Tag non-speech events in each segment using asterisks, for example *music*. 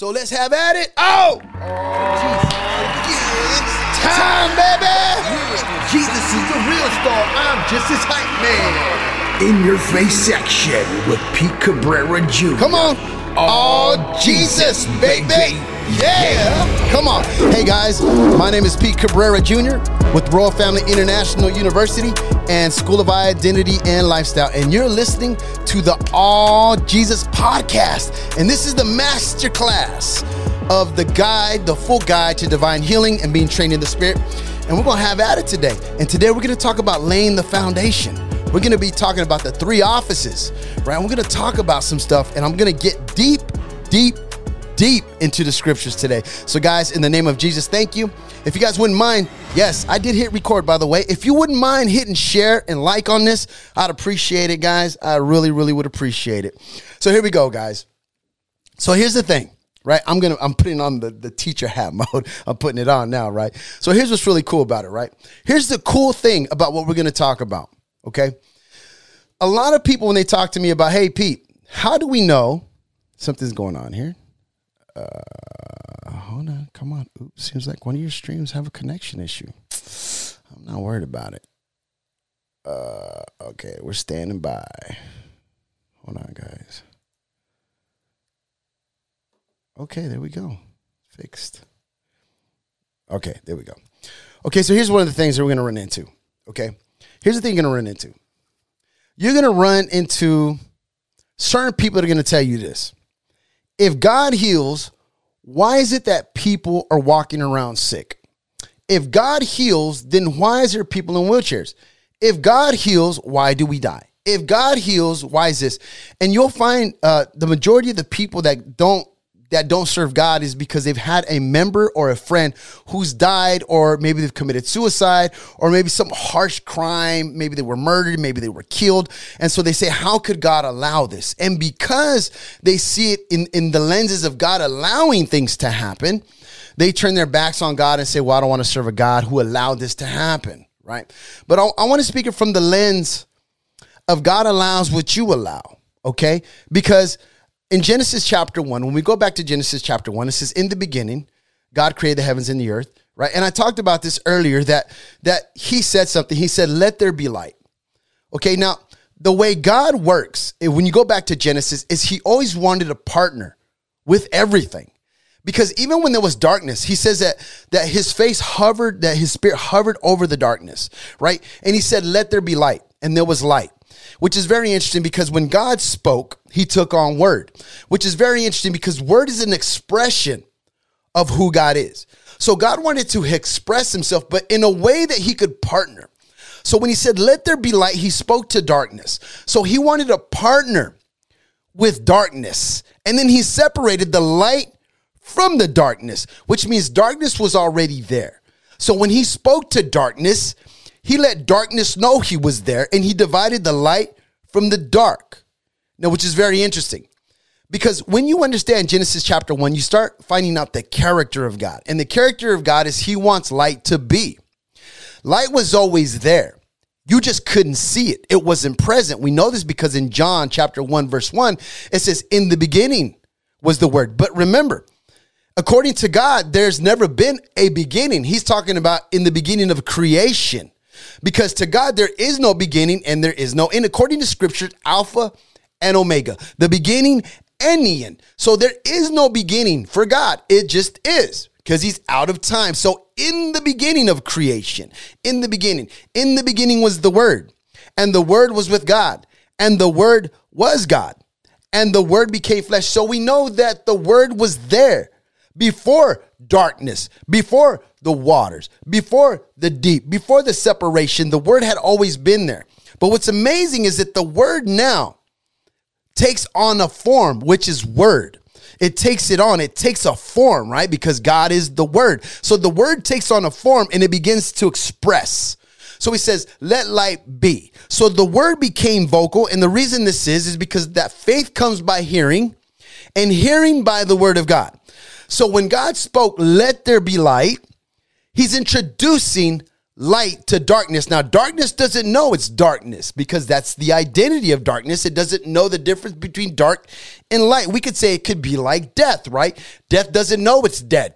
So let's have at it. Oh! It's time, baby! Jesus is the real star. I'm just his hype man. In your face section with Pete Cabrera Jr. Come on. Oh, Jesus, baby. Yeah. Come on. Hey, guys. My name is Pete Cabrera Jr. with Royal Family International University and School of Identity and Lifestyle. And you're listening to the All Jesus podcast. And this is the masterclass of the guide, the full guide to divine healing and being trained in the spirit. And we're going to have at it today. And today we're going to talk about laying the foundation. We're going to be talking about the three offices, right? We're going to talk about some stuff and I'm going to get deep, deep, deep into the scriptures today. So, guys, in the name of Jesus, thank you. If you guys wouldn't mind, yes, I did hit record, by the way. If you wouldn't mind hitting share and like on this, I'd appreciate it, guys. I really, really would appreciate it. So, here we go, guys. So, here's the thing right? I'm gonna I'm putting on the, the teacher hat *laughs* mode. I'm putting it on now, right? So here's what's really cool about it, right? Here's the cool thing about what we're gonna talk about. Okay. A lot of people when they talk to me about, hey Pete, how do we know something's going on here? Uh hold on, come on. Oops, seems like one of your streams have a connection issue. I'm not worried about it. Uh okay, we're standing by. Hold on, guys. Okay, there we go. Fixed. Okay, there we go. Okay, so here's one of the things that we're going to run into. Okay, here's the thing you're going to run into. You're going to run into certain people that are going to tell you this. If God heals, why is it that people are walking around sick? If God heals, then why is there people in wheelchairs? If God heals, why do we die? If God heals, why is this? And you'll find uh, the majority of the people that don't that don't serve God is because they've had a member or a friend who's died, or maybe they've committed suicide, or maybe some harsh crime. Maybe they were murdered, maybe they were killed. And so they say, How could God allow this? And because they see it in, in the lenses of God allowing things to happen, they turn their backs on God and say, Well, I don't want to serve a God who allowed this to happen, right? But I, I want to speak it from the lens of God allows what you allow, okay? Because in Genesis chapter 1, when we go back to Genesis chapter 1, it says, In the beginning, God created the heavens and the earth, right? And I talked about this earlier that that he said something. He said, Let there be light. Okay, now the way God works, eh, when you go back to Genesis, is he always wanted a partner with everything. Because even when there was darkness, he says that that his face hovered, that his spirit hovered over the darkness, right? And he said, Let there be light. And there was light which is very interesting because when God spoke, he took on word, which is very interesting because word is an expression of who God is. So God wanted to express himself, but in a way that he could partner. So when he said, Let there be light, he spoke to darkness. So he wanted to partner with darkness. And then he separated the light from the darkness, which means darkness was already there. So when he spoke to darkness, he let darkness know he was there and he divided the light from the dark. Now, which is very interesting because when you understand Genesis chapter 1, you start finding out the character of God. And the character of God is he wants light to be. Light was always there. You just couldn't see it. It wasn't present. We know this because in John chapter 1 verse 1, it says in the beginning was the word. But remember, according to God, there's never been a beginning. He's talking about in the beginning of creation. Because to God, there is no beginning and there is no end. According to scripture, Alpha and Omega, the beginning and the end. So there is no beginning for God. It just is because he's out of time. So in the beginning of creation, in the beginning, in the beginning was the word and the word was with God and the word was God and the word became flesh. So we know that the word was there before darkness, before the waters, before the deep, before the separation. The word had always been there. But what's amazing is that the word now takes on a form, which is word. It takes it on, it takes a form, right? Because God is the word. So the word takes on a form and it begins to express. So he says, let light be. So the word became vocal. And the reason this is, is because that faith comes by hearing and hearing by the word of God. So when God spoke, let there be light, he's introducing light to darkness. Now, darkness doesn't know it's darkness because that's the identity of darkness. It doesn't know the difference between dark and light. We could say it could be like death, right? Death doesn't know it's dead.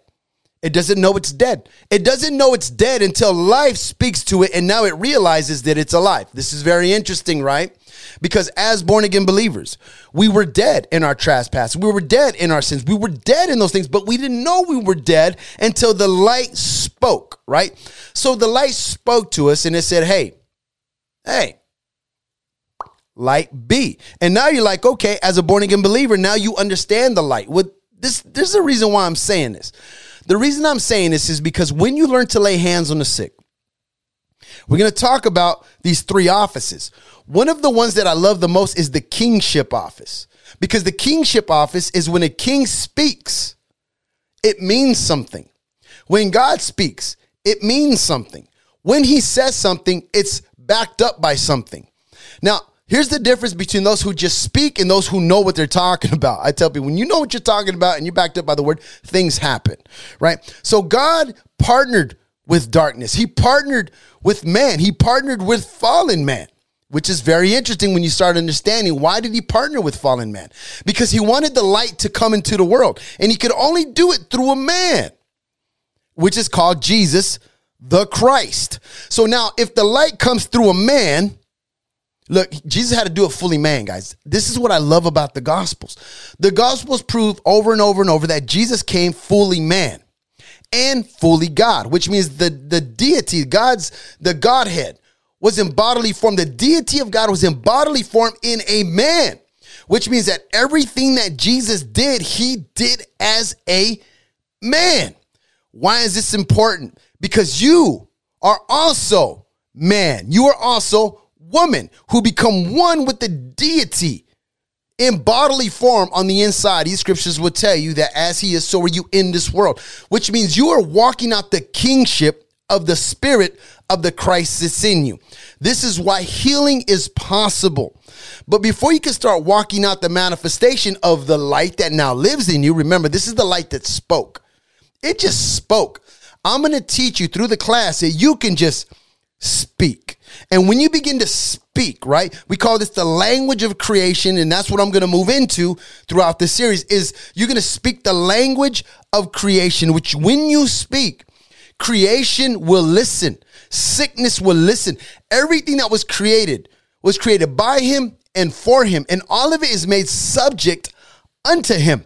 It doesn't know it's dead. It doesn't know it's dead until life speaks to it and now it realizes that it's alive. This is very interesting, right? Because as born again believers, we were dead in our trespasses. We were dead in our sins. We were dead in those things, but we didn't know we were dead until the light spoke, right? So the light spoke to us and it said, hey, hey, light be. And now you're like, okay, as a born again believer, now you understand the light. What this, this is the reason why I'm saying this. The reason I'm saying this is because when you learn to lay hands on the sick, we're going to talk about these three offices. One of the ones that I love the most is the kingship office because the kingship office is when a king speaks, it means something. When God speaks, it means something. When he says something, it's backed up by something. Now, Here's the difference between those who just speak and those who know what they're talking *laughs* about. I tell people when you know what you're talking about and you're backed up by the word, things happen, right? So God partnered with darkness. He partnered with man. He partnered with fallen man, which is very interesting when you start understanding why did he partner with fallen man? Because he wanted the light to come into the world and he could only do it through a man, which is called Jesus the Christ. So now if the light comes through a man, Look, Jesus had to do it fully man, guys. This is what I love about the Gospels. The Gospels prove over and over and over that Jesus came fully man and fully God, which means the, the deity, God's, the Godhead was in bodily form. The deity of God was in bodily form in a man, which means that everything that Jesus did, he did as a man. Why is this important? Because you are also man. You are also woman who become one with the deity in bodily form on the inside. These scriptures will tell you that as he is, so are you in this world, which means you are walking out the kingship of the spirit of the Christ that's in you. This is why healing is possible. But before you can start walking out the manifestation of the light that now lives in you, remember, this is the light that spoke. It just spoke. I'm going to teach you through the class that you can just speak. And when you begin to speak, right? We call this the language of creation and that's what I'm going to move into throughout this series is you're going to speak the language of creation which when you speak, creation will listen. Sickness will listen. Everything that was created was created by him and for him and all of it is made subject unto him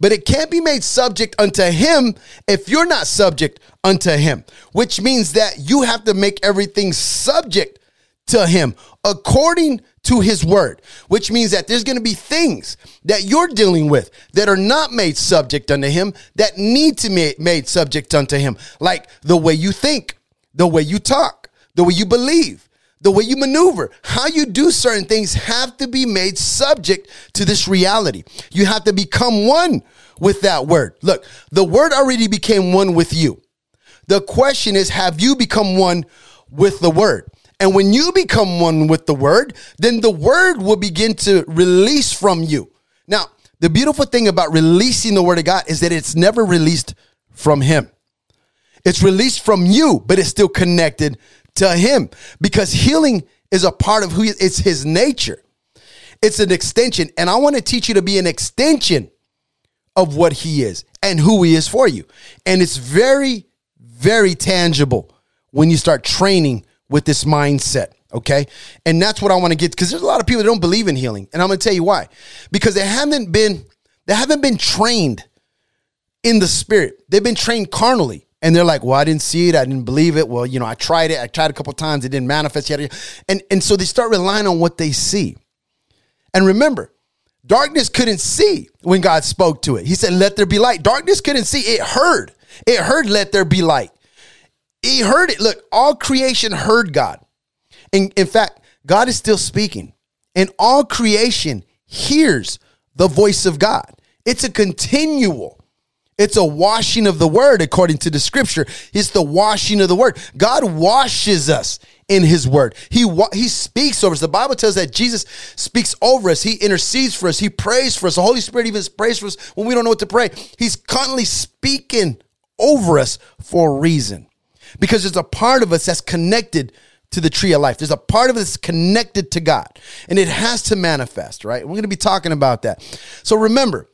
but it can't be made subject unto him if you're not subject unto him, which means that you have to make everything subject to him according to his word, which means that there's going to be things that you're dealing with that are not made subject unto him that need to be made subject unto him, like the way you think, the way you talk, the way you believe, the way you maneuver, how you do certain things have to be made subject to this reality. You have to become one with that word. Look, the word already became one with you. The question is, have you become one with the word? And when you become one with the word, then the word will begin to release from you. Now, the beautiful thing about releasing the word of God is that it's never released from him. It's released from you, but it's still connected to him because healing is a part of who he, it's his nature. It's an extension. And I want to teach you to be an extension of what he is and who he is for you. And it's very, very tangible when you start training with this mindset. Okay. And that's what I want to get because there's a lot of people that don't believe in healing. And I'm going to tell you why. Because they haven't been, they haven't been trained in the spirit. They've been trained carnally and they're like, "Well, I didn't see it. I didn't believe it. Well, you know, I tried it. I tried a couple times. It didn't manifest yet." And and so they start relying on what they see. And remember, darkness couldn't see when God spoke to it. He said, "Let there be light." Darkness couldn't see. It heard. It heard, "Let there be light." He heard it. Look, all creation heard God. And in fact, God is still speaking. And all creation hears the voice of God. It's a continual it's a washing of the word according to the scripture. It's the washing of the word. God washes us in his word. He he speaks over us. The Bible tells that Jesus speaks over us. He intercedes for us. He prays for us. The Holy Spirit even prays for us when we don't know what to pray. He's constantly speaking over us for a reason. because there's a part of us that's connected to the tree of life. There's a part of us connected to God and it has to manifest, right? We're going to be talking about that. So remember,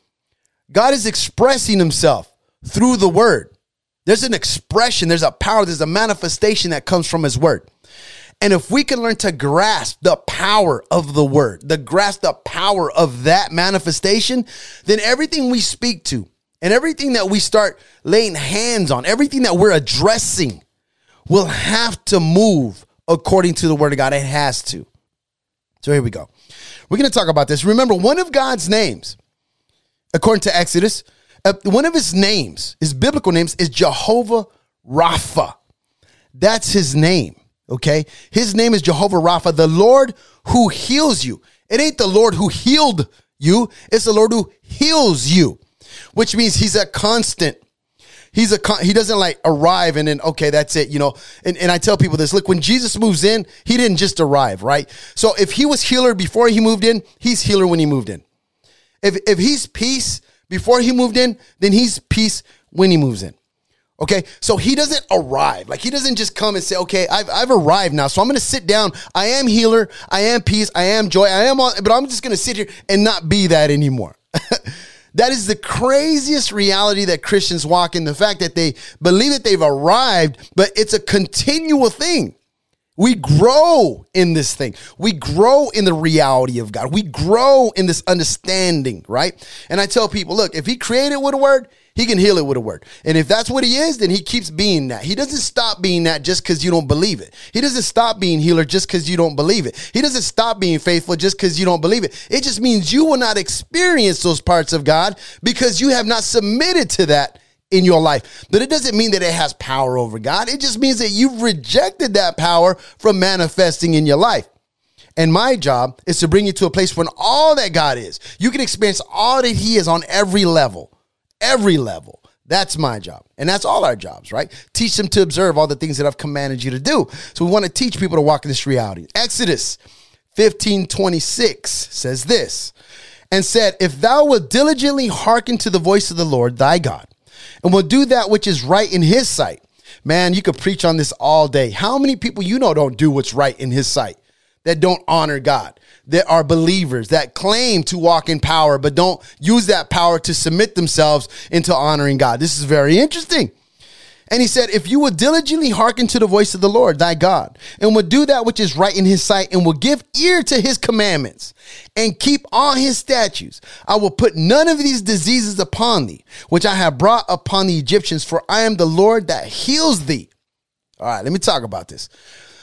God is expressing himself through the word. There's an expression, there's a power, there's a manifestation that comes from his word. And if we can learn to grasp the power of the word, the grasp the power of that manifestation, then everything we speak to and everything that we start laying hands on, everything that we're addressing will have to move according to the word of God. It has to. So here we go. We're going to talk about this. Remember, one of God's names, according to Exodus, uh, one of his names, his biblical names, is Jehovah Rapha. That's his name. Okay. His name is Jehovah Rapha, the Lord who heals you. It ain't the Lord who healed you, it's the Lord who heals you, which means he's a constant. He's a con- he doesn't like arrive and then okay that's it you know and, and I tell people this look when Jesus moves in he didn't just arrive right so if he was healer before he moved in he's healer when he moved in if if he's peace before he moved in, then he's peace when he moves in. Okay, so he doesn't arrive. Like he doesn't just come and say, "Okay, I've, I've arrived now, so I'm going to sit down. I am healer. I am peace. I am joy. I am all." But I'm just going to sit here and not be that anymore. *laughs* that is the craziest reality that Christians walk in. The fact that they believe that they've arrived, but it's a continual thing. We grow in this thing. We grow in the reality of God. We grow in this understanding, right? And I tell people, look, if he created with a word, he can heal it with a word. And if that's what he is, then he keeps being that. He doesn't stop being that just because you don't believe it. He doesn't stop being healer just because you don't believe it. He doesn't stop being faithful just because you don't believe it. It just means you will not experience those parts of God because you have not submitted to that in your life. But it doesn't mean that it has power over God. It just means that you've rejected that power from manifesting in your life. And my job is to bring you to a place when all that God is, you can experience all that He is on every level. Every level. That's my job. And that's all our jobs, right? Teach them to observe all the things that I've commanded you to do. So we want to teach people to walk in this reality. Exodus 15 26 says this and said, If thou wilt diligently hearken to the voice of the Lord thy God, and will do that which is right in his sight. Man, you could preach on this all day. How many people you know don't do what's right in his sight? That don't honor God, that are believers, that claim to walk in power, but don't use that power to submit themselves into honoring God. This is very interesting. And he said, If you will diligently hearken to the voice of the Lord thy God, and will do that which is right in his sight, and will give ear to his commandments, and keep all his statutes, I will put none of these diseases upon thee, which I have brought upon the Egyptians, for I am the Lord that heals thee. All right, let me talk about this.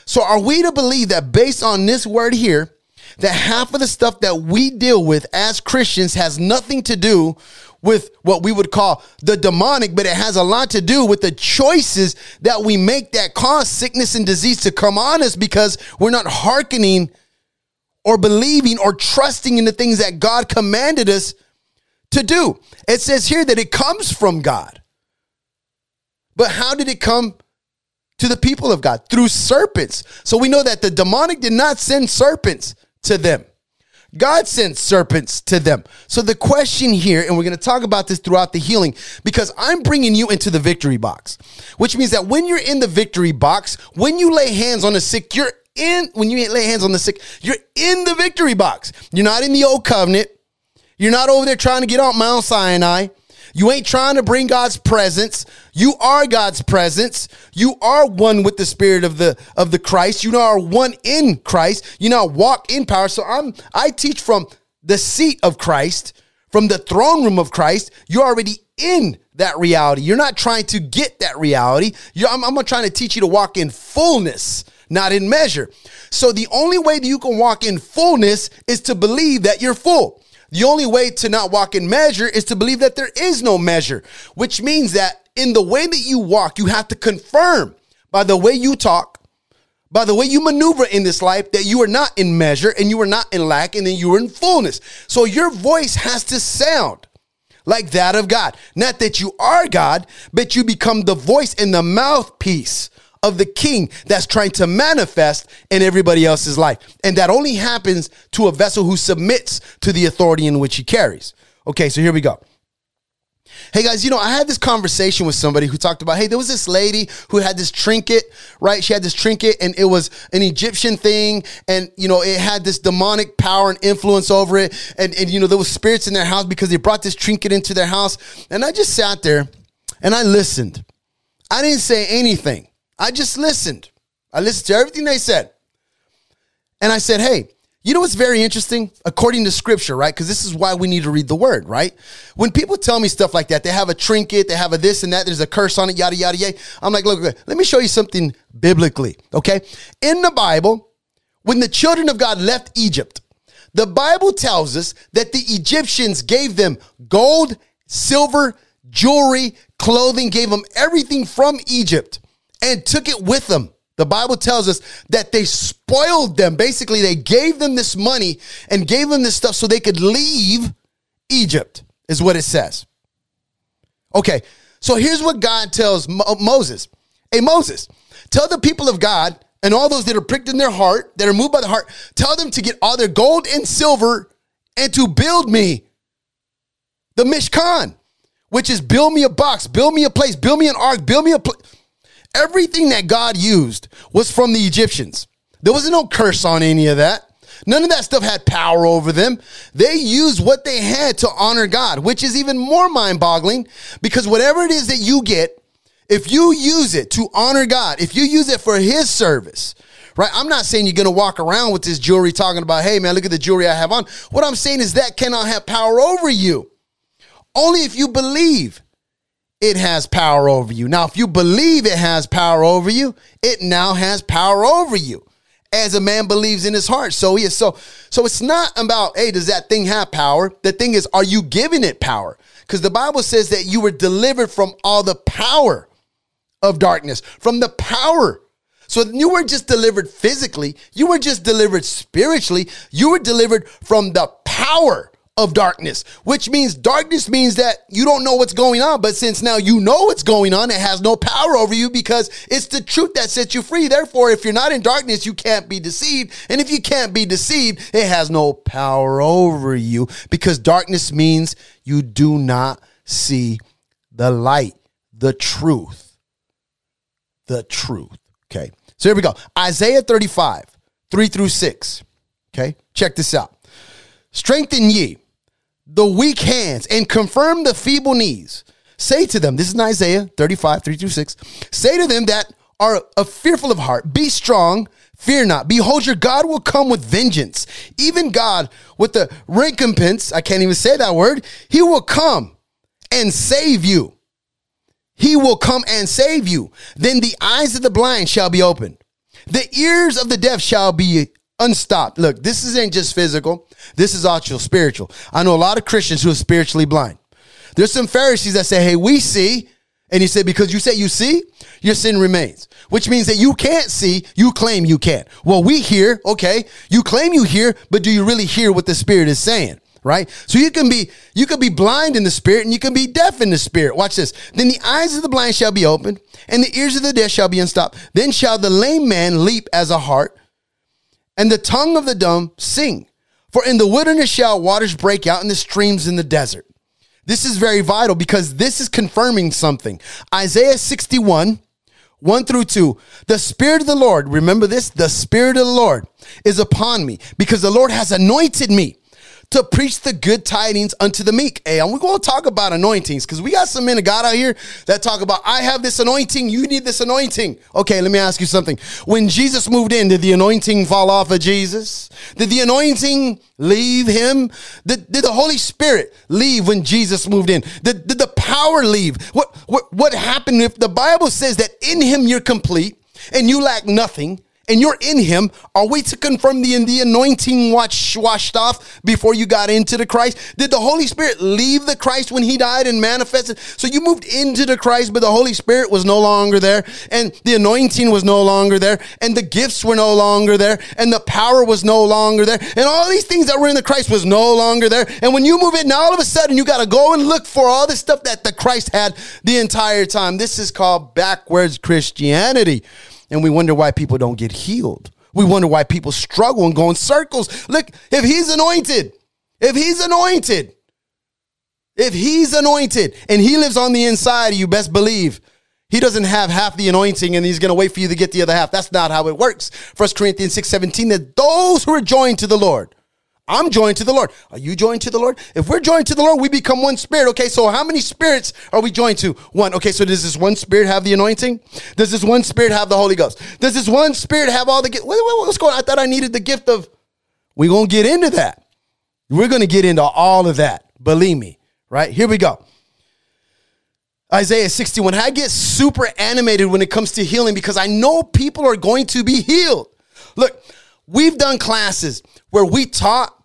So, are we to believe that based on this word here, that half of the stuff that we deal with as Christians has nothing to do with what we would call the demonic, but it has a lot to do with the choices that we make that cause sickness and disease to come on us because we're not hearkening or believing or trusting in the things that God commanded us to do. It says here that it comes from God. But how did it come to the people of God? Through serpents. So we know that the demonic did not send serpents to them. God sent serpents to them. So the question here, and we're going to talk about this throughout the healing, because I'm bringing you into the victory box, which means that when you're in the victory box, when you lay hands on the sick, you're in, when you lay hands on the sick, you're in the victory box. You're not in the old covenant. You're not over there trying to get on Mount Sinai. You ain't trying to bring God's presence. You are God's presence. You are one with the spirit of the of the Christ. You are one in Christ. You now walk in power. So I'm I teach from the seat of Christ, from the throne room of Christ. You're already in that reality. You're not trying to get that reality. You're, I'm, I'm trying to teach you to walk in fullness, not in measure. So the only way that you can walk in fullness is to believe that you're full. The only way to not walk in measure is to believe that there is no measure, which means that in the way that you walk, you have to confirm by the way you talk, by the way you maneuver in this life, that you are not in measure and you are not in lack and then you are in fullness. So your voice has to sound like that of God. Not that you are God, but you become the voice and the mouthpiece of the king that's trying to manifest in everybody else's life. And that only happens to a vessel who submits to the authority in which he carries. Okay, so here we go. Hey guys, you know, I had this conversation with somebody who talked about, hey, there was this lady who had this trinket, right? She had this trinket and it was an Egyptian thing and, you know, it had this demonic power and influence over it. And, and, you know, there was spirits in their house because they brought this trinket into their house. And I just sat there and I listened. I didn't say anything. I just listened. I listened to everything they said. And I said, hey, you know what's very interesting? According to scripture, right? Because this is why we need to read the word, right? When people tell me stuff like that, they have a trinket, they have a this and that, there's a curse on it, yada, yada, yada. I'm like, look, let me show you something biblically, okay? In the Bible, when the children of God left Egypt, the Bible tells us that the Egyptians gave them gold, silver, jewelry, clothing, gave them everything from Egypt and took it with them. The Bible tells us that they spoiled them. Basically, they gave them this money and gave them this stuff so they could leave Egypt, is what it says. Okay, so here's what God tells Mo- Moses Hey, Moses, tell the people of God and all those that are pricked in their heart, that are moved by the heart, tell them to get all their gold and silver and to build me the Mishkan, which is build me a box, build me a place, build me an ark, build me a place. Everything that God used was from the Egyptians. There was no curse on any of that. None of that stuff had power over them. They used what they had to honor God, which is even more mind boggling because whatever it is that you get, if you use it to honor God, if you use it for His service, right? I'm not saying you're going to walk around with this jewelry talking about, hey, man, look at the jewelry I have on. What I'm saying is that cannot have power over you. Only if you believe it has power over you. Now, if you believe it has power over you, it now has power over you. As a man believes in his heart, so he is. So, so it's not about, hey, does that thing have power? The thing is, are you giving it power? Because the Bible says that you were delivered from all the power of darkness, from the power. So you weren't just delivered physically, you were just delivered spiritually, you were delivered from the power of darkness, which means darkness means that you don't know what's going on. But since now you know what's going on, it has no power over you because it's the truth that sets you free. Therefore, if you're not in darkness, you can't be deceived. And if you can't be deceived, it has no power over you because darkness means you do not see the light, the truth. The truth. Okay. So here we go. Isaiah 35, 3 through 6. Okay. Check this out. Strengthen ye the weak hands and confirm the feeble knees. Say to them, this is Isaiah 35, 3 through 6. Say to them that are fearful of heart, be strong, fear not. Behold, your God will come with vengeance. Even God with the recompense, I can't even say that word, he will come and save you. He will come and save you. Then the eyes of the blind shall be opened. The ears of the deaf shall be unstopped. Look, this isn't just physical. This is also spiritual. I know a lot of Christians who are spiritually blind. There's some Pharisees that say, hey, we see. And he said, because you say you see, your sin remains, which means that you can't see, you claim you can't. Well, we hear, okay, you claim you hear, but do you really hear what the Spirit is saying? Right? So you can be you can be blind in the spirit and you can be deaf in the spirit. Watch this. Then the eyes of the blind shall be opened, and the ears of the deaf shall be unstopped. Then shall the lame man leap as a hart, and the tongue of the dumb sing. For in the wilderness shall waters break out, and the streams in the desert. This is very vital because this is confirming something. Isaiah 61, 1 through 2. The Spirit of the Lord, remember this? The Spirit of the Lord is upon me because the Lord has anointed me to preach the good tidings unto the meek. Hey, and we're going to talk about anointings because we got some men of God out here that talk about, I have this anointing, you need this anointing. Okay, let me ask you something. When Jesus moved in, did the anointing fall off of Jesus? Did the anointing leave him? Did, did the Holy Spirit leave when Jesus moved in? Did, did the power leave? What, what, what happened if the Bible says that in him you're complete and you lack nothing? And you're in him, are we to confirm the, the anointing watch, washed off before you got into the Christ? Did the Holy Spirit leave the Christ when he died and manifested? So you moved into the Christ, but the Holy Spirit was no longer there, and the anointing was no longer there, and the gifts were no longer there, and the power was no longer there, and all these things that were in the Christ was no longer there. And when you move in, now all of a sudden you got to go and look for all the stuff that the Christ had the entire time. This is called backwards Christianity and we wonder why people don't get healed. We wonder why people struggle and go in circles. Look, if he's anointed, if he's anointed, If he's anointed and he lives on the inside, you best believe he doesn't have half the anointing and he's going to wait for you to get the other half. That's not how it works. First Corinthians 6 17, that those who are joined to the Lord, I'm joined to the Lord. Are you joined to the Lord? If we're joined to the Lord, we become one spirit. Okay, so how many spirits are we joined to? One. Okay, so does this one spirit have the anointing? Does this one spirit have the Holy Ghost? Does this one spirit have all the gift? What's going on? I thought I needed the gift of. We're going to get into that. We're going to get into all of that. Believe me, right? Here we go. Isaiah 61. I get super animated when it comes to healing because I know people are going to be healed. Look, we've done classes where we taught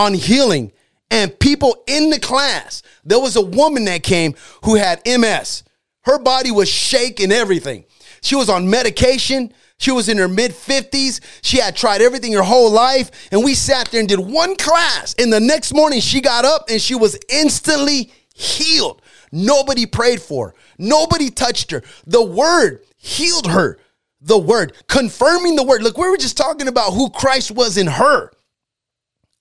on healing and people in the class. There was a woman that came who had MS. Her body was shaking everything. She was on medication. She was in her mid 50s. She had tried everything her whole life. And we sat there and did one class. And the next morning, she got up and she was instantly healed. Nobody prayed for her, nobody touched her. The word healed her. The word, confirming the word. Look, we were just talking about who Christ was in her.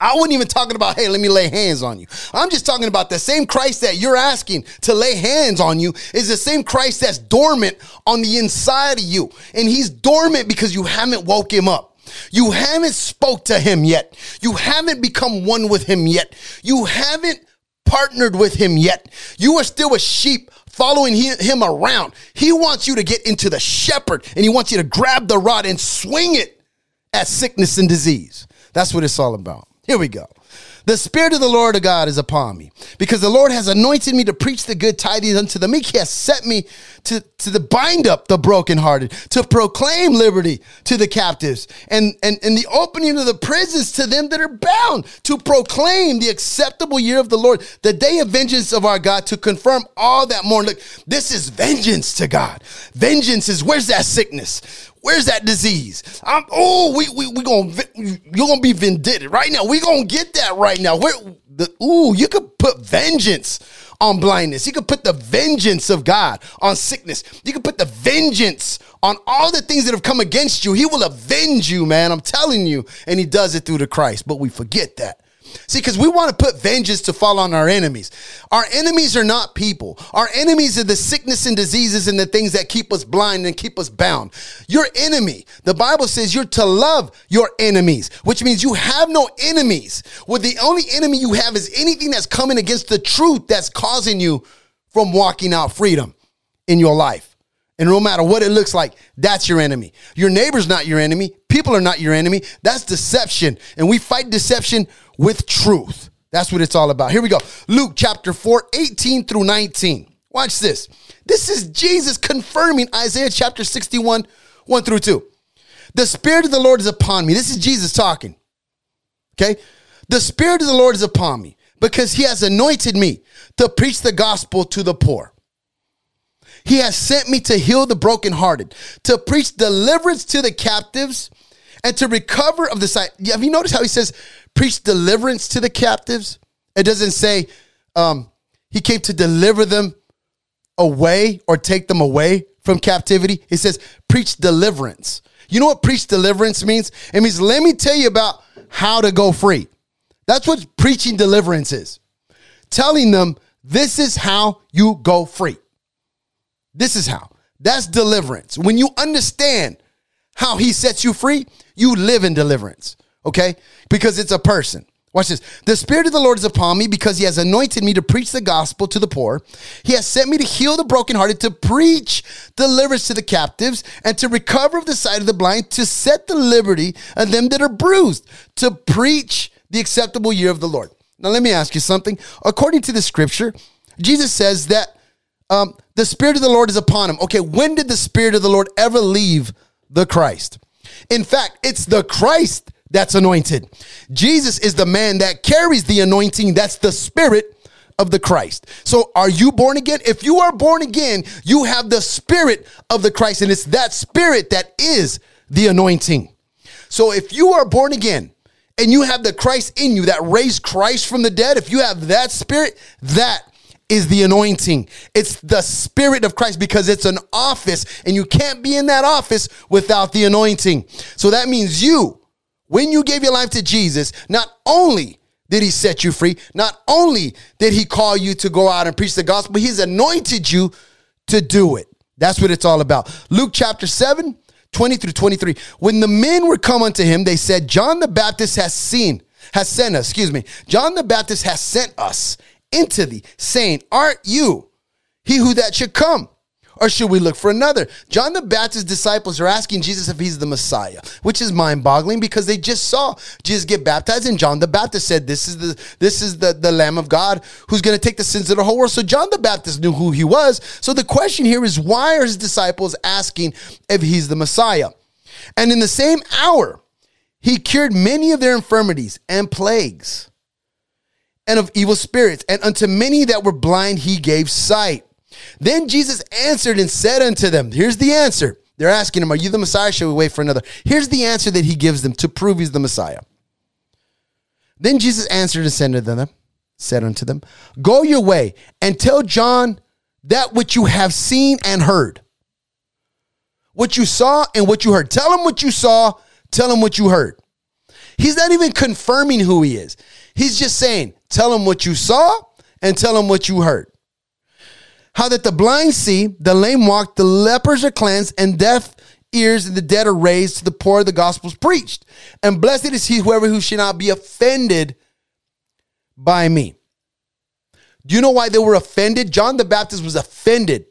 I wasn't even talking about, hey, let me lay hands on you. I'm just talking about the same Christ that you're asking to lay hands on you is the same Christ that's dormant on the inside of you. And he's dormant because you haven't woke him up. You haven't spoke to him yet. You haven't become one with him yet. You haven't partnered with him yet. You are still a sheep following him around. He wants you to get into the shepherd and he wants you to grab the rod and swing it at sickness and disease. That's what it's all about. Here we go. The Spirit of the Lord of God is upon me, because the Lord has anointed me to preach the good tidings unto the meek. He has set me to, to the bind up the brokenhearted, to proclaim liberty to the captives, and, and, and the opening of the prisons to them that are bound, to proclaim the acceptable year of the Lord, the day of vengeance of our God, to confirm all that mourn. Look, this is vengeance to God. Vengeance is where's that sickness? Where's that disease? I'm, oh, we we we gonna you're gonna be vindictive right now. We gonna get that right now. Where the ooh, you could put vengeance on blindness. You could put the vengeance of God on sickness. You could put the vengeance on all the things that have come against you. He will avenge you, man. I'm telling you, and He does it through the Christ. But we forget that. See, because we want to put vengeance to fall on our enemies. Our enemies are not people. Our enemies are the sickness and diseases and the things that keep us blind and keep us bound. Your enemy, the Bible says you're to love your enemies, which means you have no enemies. Well, the only enemy you have is anything that's coming against the truth that's causing you from walking out freedom in your life. And no matter what it looks like, that's your enemy. Your neighbor's not your enemy. People are not your enemy. That's deception. And we fight deception with truth. That's what it's all about. Here we go. Luke chapter 4, 18 through 19. Watch this. This is Jesus confirming Isaiah chapter 61, 1 through 2. The Spirit of the Lord is upon me. This is Jesus talking. Okay? The Spirit of the Lord is upon me because he has anointed me to preach the gospel to the poor. He has sent me to heal the brokenhearted, to preach deliverance to the captives, and to recover of the sight. Have you noticed how he says, preach deliverance to the captives? It doesn't say um, he came to deliver them away or take them away from captivity. It says, preach deliverance. You know what preach deliverance means? It means, let me tell you about how to go free. That's what preaching deliverance is. Telling them, this is how you go free. This is how. That's deliverance. When you understand how he sets you free, you live in deliverance. Okay? Because it's a person. Watch this. The Spirit of the Lord is upon me because He has anointed me to preach the gospel to the poor. He has sent me to heal the brokenhearted, to preach deliverance to the captives, and to recover of the sight of the blind, to set the liberty of them that are bruised, to preach the acceptable year of the Lord. Now, let me ask you something. According to the scripture, Jesus says that um, the Spirit of the Lord is upon him. Okay, when did the Spirit of the Lord ever leave the Christ? In fact, it's the Christ that's anointed. Jesus is the man that carries the anointing. That's the Spirit of the Christ. So are you born again? If you are born again, you have the Spirit of the Christ, and it's that Spirit that is the anointing. So if you are born again, and you have the Christ in you that raised Christ from the dead, if you have that spirit, that is the anointing. It's the spirit of Christ because it's an office and you can't be in that office without the anointing. So that means you, when you gave your life to Jesus, not only did he set you free. Not only did he call you to go out and preach the gospel, he's anointed you to do it. That's what it's all about. Luke chapter 7, 20 through 23. When the men were come unto him, they said, John the Baptist has seen, has sent us, excuse me. John the Baptist has sent us into thee, saying, Art you he who that should come? Or should we look for another? John the Baptist's disciples are asking Jesus if he's the Messiah, which is mind-boggling because they just saw Jesus get baptized, and John the Baptist said, This is the this is the, the Lamb of God who's gonna take the sins of the whole world. So John the Baptist knew who he was. So the question here is why are his disciples asking if he's the Messiah? And in the same hour, he cured many of their infirmities and plagues and of evil spirits, and unto many that were blind he gave sight. Then Jesus answered and said unto them, Here's the answer. They're asking him, Are you the Messiah? Shall we wait for another? Here's the answer that he gives them to prove he's the Messiah. Then Jesus answered and said unto them, said unto them, Go your way and tell John that which you have seen and heard. What you saw and what you heard. Tell him what you saw, tell him what you heard. He's not even confirming who he is. He's just saying, Tell him what you saw and tell him what you heard. How that the blind see, the lame walk, the lepers are cleansed, and deaf ears and the dead are raised to the poor the gospel's preached. And blessed is he whoever who shall not be offended by me. Do you know why they were offended? John the Baptist was offended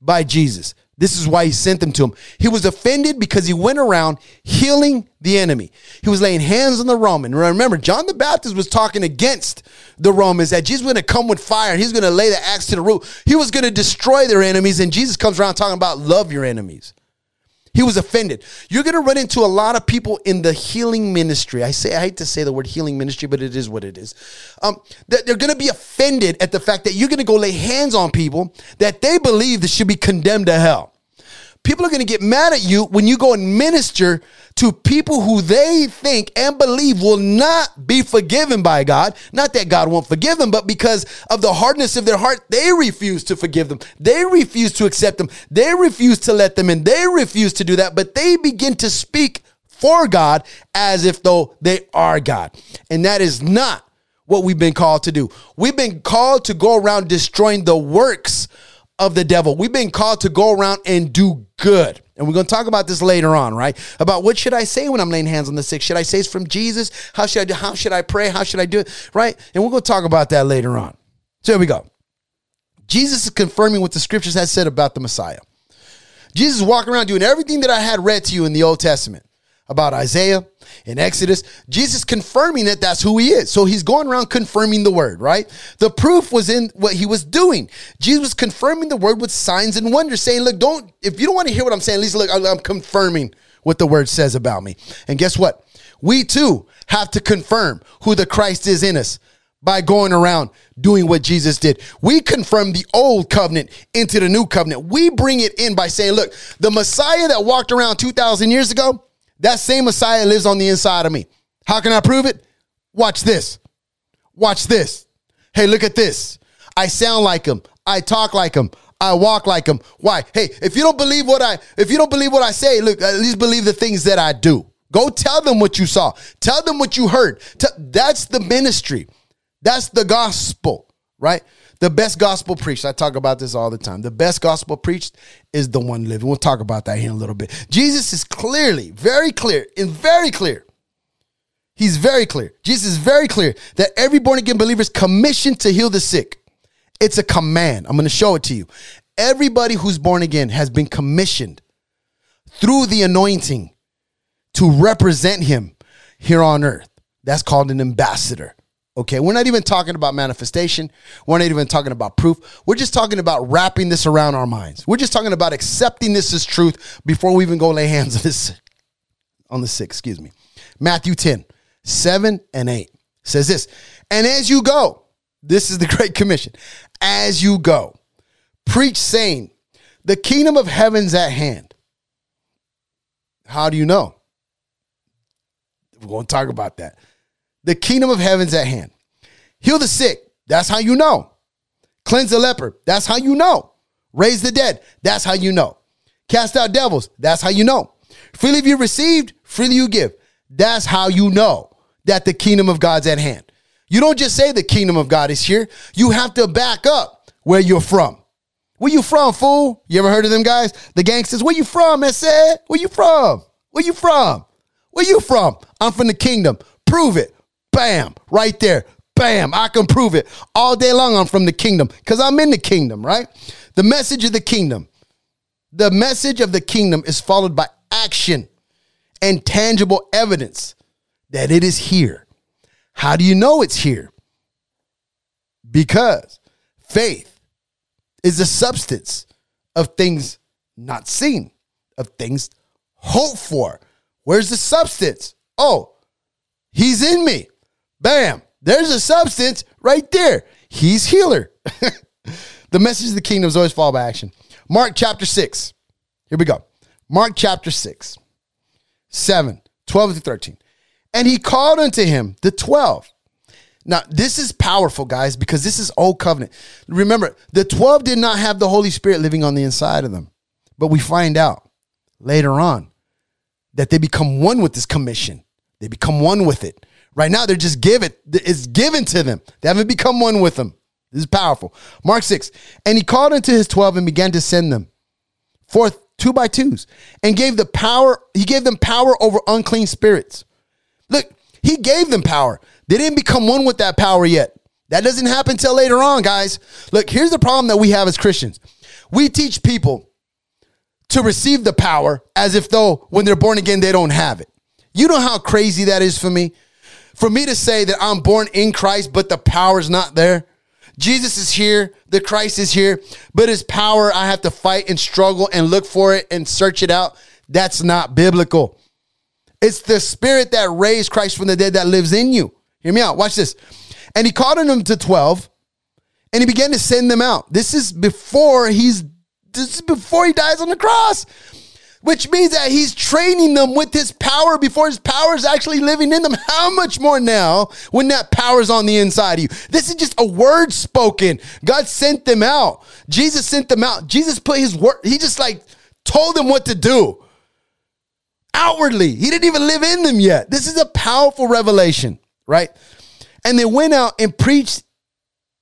by Jesus. This is why he sent them to him. He was offended because he went around healing the enemy. He was laying hands on the Roman. Remember, John the Baptist was talking against the Romans that Jesus was going to come with fire and he's going to lay the axe to the root. He was going to destroy their enemies. And Jesus comes around talking about love your enemies. He was offended. You're going to run into a lot of people in the healing ministry. I say I hate to say the word healing ministry, but it is what it is. Um, that they're going to be offended at the fact that you're going to go lay hands on people that they believe that should be condemned to hell. People are going to get mad at you when you go and minister to people who they think and believe will not be forgiven by God. Not that God won't forgive them, but because of the hardness of their heart, they refuse to forgive them. They refuse to accept them. They refuse to let them in. They refuse to do that, but they begin to speak for God as if though they are God. And that is not what we've been called to do. We've been called to go around destroying the works of the devil. We've been called to go around and do good. And we're going to talk about this later on, right? About what should I say when I'm laying hands on the sick? Should I say it's from Jesus? How should I do? How should I pray? How should I do it? Right? And we're going to talk about that later on. So here we go. Jesus is confirming what the scriptures had said about the Messiah. Jesus is walking around doing everything that I had read to you in the Old Testament about Isaiah in Exodus. Jesus confirming that that's who he is. So he's going around confirming the word, right? The proof was in what he was doing. Jesus was confirming the word with signs and wonders, saying, Look, don't, if you don't want to hear what I'm saying, at least look, I'm confirming what the word says about me. And guess what? We too have to confirm who the Christ is in us by going around doing what Jesus did. We confirm the old covenant into the new covenant. We bring it in by saying, look, the Messiah that walked around 2,000 years ago, that same Messiah lives on the inside of me. How can I prove it? Watch this. Watch this. Hey, look at this. I sound like him. I talk like him. I walk like him. Why? Hey, if you don't believe what I if you don't believe what I say, look, at least believe the things that I do. Go tell them what you saw. Tell them what you heard. That's the ministry. That's the gospel, right? The best gospel preached, I talk about this all the time. The best gospel preached is the one living. We'll talk about that here in a little bit. Jesus is clearly, very clear, and very clear. He's very clear. Jesus is very clear that every born again believer is commissioned to heal the sick. It's a command. I'm going to show it to you. Everybody who's born again has been commissioned through the anointing to represent him here on earth. That's called an ambassador. Okay, we're not even talking about manifestation. We're not even talking about proof. We're just talking about wrapping this around our minds. We're just talking about accepting this as truth before we even go lay hands on this on the sick, excuse me. Matthew 10, 7 and 8 says this. And as you go, this is the *laughs* Great Commission. As you go, preach saying, the kingdom of heaven's at hand. How do you know? We're going to talk about that. The kingdom of heaven's at hand. Heal the sick. That's how you know. Cleanse the leper. That's how you know. Raise the dead. That's how you know. Cast out devils. That's how you know. Freely you received, freely you give. That's how you know that the kingdom of God's at hand. You don't just say the kingdom of God is here. You have to back up where you're from. Where you from, fool? You ever heard of them guys? The gangsters. Where you from, said? Where you from? Where you from? Where you from? I'm from the kingdom. Prove it. Bam. Right there. Bam. I can prove it. All day long I'm from the kingdom because I'm in the kingdom, right? The message of the kingdom. The message of the kingdom is followed by action and tangible evidence that it is here. How do you know it's here? Because faith is the substance of things not seen, of things hoped for. Where's the substance? Oh, he's in me. Bam. There's a substance right there. He's healer. *laughs* the message of the kingdom is always fall by action. Mark chapter 6. Here we go. Mark chapter 6, 7, 12 to 13. And he called unto him the 12. Now, this is powerful, guys, because this is old covenant. Remember, the 12 did not have the Holy Spirit living on the inside of them. But we find out later on that they become one with this commission. They become one with it. Right now, they're just given, it's given to them. They haven't become one with them. This is powerful. Mark 6. And he called unto his 12 and began to send them forth two by twos and gave the power, he gave them power over unclean spirits. Look, he gave them power. They didn't become one with that power yet. That doesn't happen till later on, guys. Look, here's the problem that we have as Christians. We teach people to receive the power as if though when they're born again, they don't have it. You know how crazy that is for me? For me to say that I'm born in Christ, but the power is not there. Jesus is here, the Christ is here, but his power, I have to fight and struggle and look for it and search it out. That's not biblical. It's the spirit that raised Christ from the dead that lives in you. Hear me out. Watch this. And he called on them to 12 and he began to send them out. This is before he's this is before he dies on the cross which means that he's training them with his power before his power is actually living in them. How much more now when that power is on the inside of you? This is just a word spoken. God sent them out. Jesus sent them out. Jesus put his word, he just like told them what to do outwardly. He didn't even live in them yet. This is a powerful revelation, right? And they went out and preached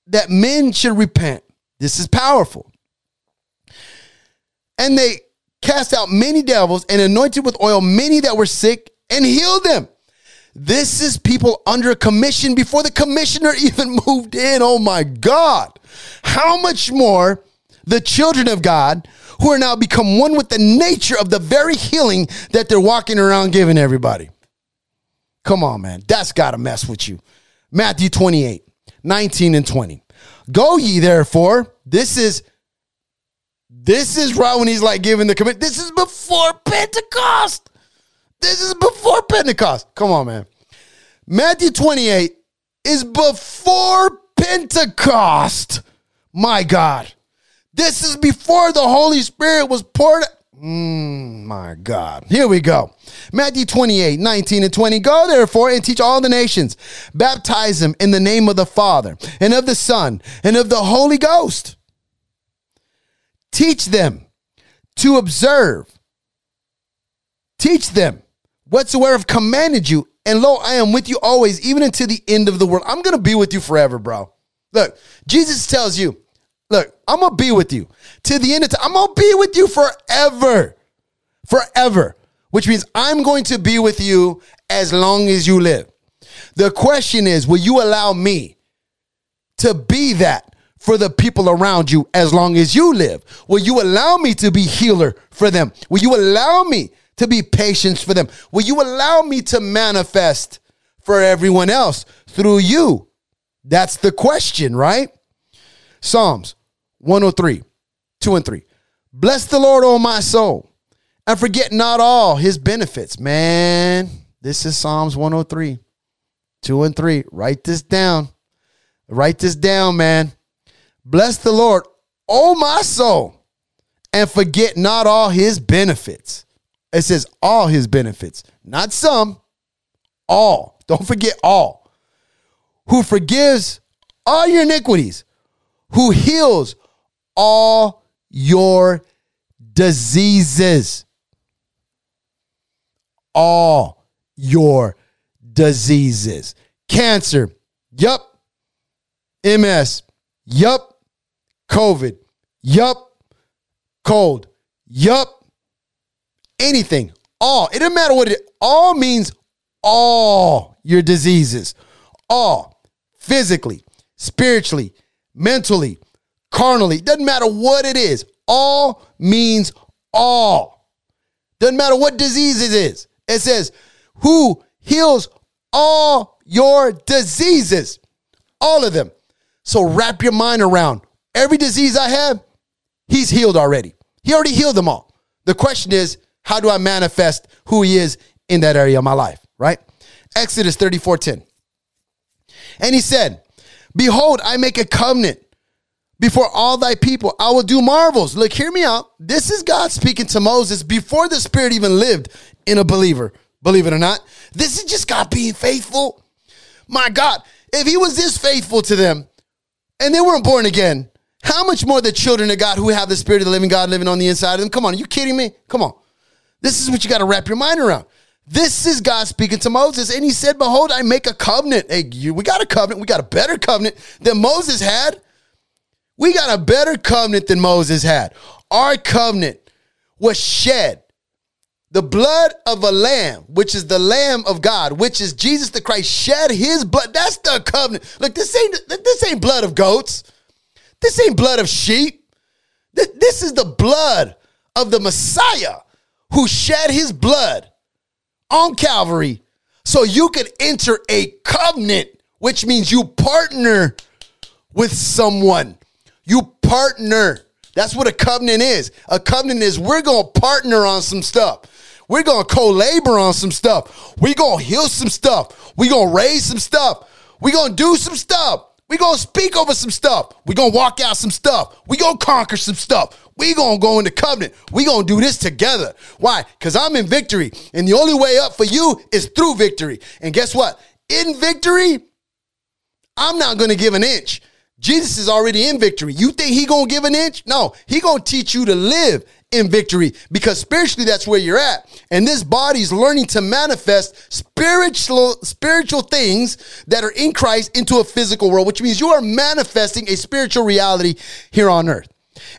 that men should repent. This is powerful. And they cast out many devils and anointed with oil many that were sick and healed them. This is people under commission before the commissioner *laughs* even moved in. Oh my God. How much more the children of God who are now become one with the nature of the very healing that they're walking around giving everybody. Come on, man. That's got to mess with you. Matthew 28, 19 and 20. Go ye therefore. This is this is right when he's like giving the commit. This is before Pentecost. This is before Pentecost. Come on, man. Matthew 28 is before Pentecost. My God. This is before the Holy Spirit was poured. Mm, my God. Here we go. Matthew 28, 19 and 20. Go therefore and teach all the nations. Baptize them in the name of the Father and of the Son and of the Holy Ghost Teach them to observe. Teach them whatsoever I've commanded you. And lo, I am with you always, even until the end of the world. I'm going to be with you forever, bro. Look, Jesus tells you, look, I'm going to be with you to the end of time. I'm going to be with you forever. Forever. Which means I'm going to be with you as long as you live. The question is, will you allow me to be that for the people around you as long as you live? Will you allow me to be healer for them? Will you allow me to be patience for them? Will you allow me to manifest for everyone else through you? That's the question, right? Psalms 103, 2 and 3. Bless the Lord, O my soul, and forget not all his benefits. Man, this is Psalms 103, 2 and 3. Write this down. Write this down, man. Bless the Lord, oh my soul, and forget not all his benefits. It says all his benefits, not some, all. Don't forget all. Who forgives all your iniquities, who heals all your diseases. All your diseases. Cancer. Yup. MS. Yup. COVID. Yup. Cold. Yup. Anything. All. It doesn't matter what it all means all your diseases. All. Physically, spiritually, mentally, carnally. Doesn't matter what it is. All means all. Doesn't matter what disease it is. It says, who heals all your diseases? All of them. So wrap your mind around every disease I have, he's healed already. He already healed them all. The question is, how do I manifest who he is in that area of my life, right? Exodus 34 10. And he said, Behold, I make a covenant before all thy people. I will do marvels. Look, hear me out. This is God speaking to Moses before the Spirit even lived in a believer. Believe it or not. This is just God being faithful. My God, if he was this faithful to them and they weren't born again, how much more the children of God who have the Spirit of the living God living on the inside of them? Come on, are you kidding me? Come on. This is what you got to wrap your mind around. This is God speaking to Moses. And he said, Behold, I make a covenant. Hey, you, we got a covenant. We got a better covenant than Moses had. We got a better covenant than Moses had. Our covenant was shed. The blood of a lamb, which is the lamb of God, which is Jesus the Christ, shed his blood. That's the covenant. Look, this ain't this ain't blood of goats. This ain't blood of sheep. This is the blood of the Messiah who shed his blood on Calvary so you could enter a covenant, which means you partner with someone. You partner. That's what a covenant is. A covenant is we're going to partner on some stuff. We're going to co-labor on some stuff. We're going to heal some stuff. We're going to raise some stuff. We're going to do some stuff. Going to speak over some stuff. Going to walk out some stuff. Going to conquer some stuff. We gonna go into covenant. We gonna do this together. Why? Because I'm in victory, and the only way up for you is through victory. And guess what? In victory, I'm not gonna give an inch. Jesus is already in victory. You think he gonna give an inch? No, he gonna teach you to live in victory because spiritually that's where you're at. And this body's learning to manifest spiritual spiritual things that are in Christ into a physical world, which means you are manifesting a spiritual reality here on earth.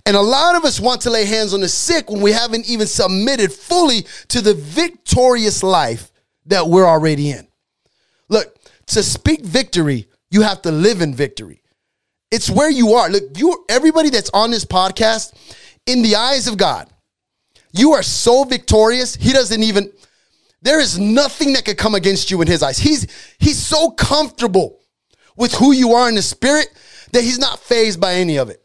And a lot of us want to lay hands on the sick when we haven't even submitted fully to the victorious life that we're already in. Look, to speak victory, you have to live in victory. It's where you are. Look, you everybody that's on this podcast, in the eyes of God, you are so victorious. He doesn't even there is nothing that could come against you in his eyes. He's he's so comfortable with who you are in the spirit that he's not fazed by any of it.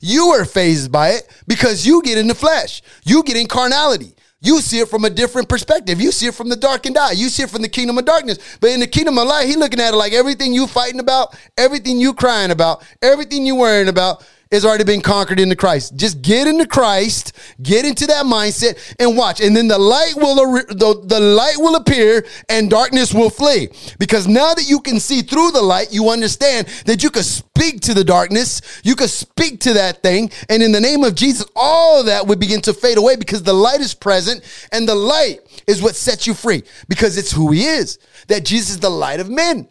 You are fazed by it because you get in the flesh. You get in carnality. You see it from a different perspective. You see it from the darkened eye. You see it from the kingdom of darkness. But in the kingdom of light, he looking at it like everything you fighting about, everything you crying about, everything you worrying about, has already been conquered into Christ. Just get into Christ, get into that mindset and watch. And then the light will the, the light will appear and darkness will flee. Because now that you can see through the light, you understand that you can speak to the darkness, you can speak to that thing, and in the name of Jesus, all that would begin to fade away because the light is present and the light is what sets you free because it's who he is. That Jesus is the light of men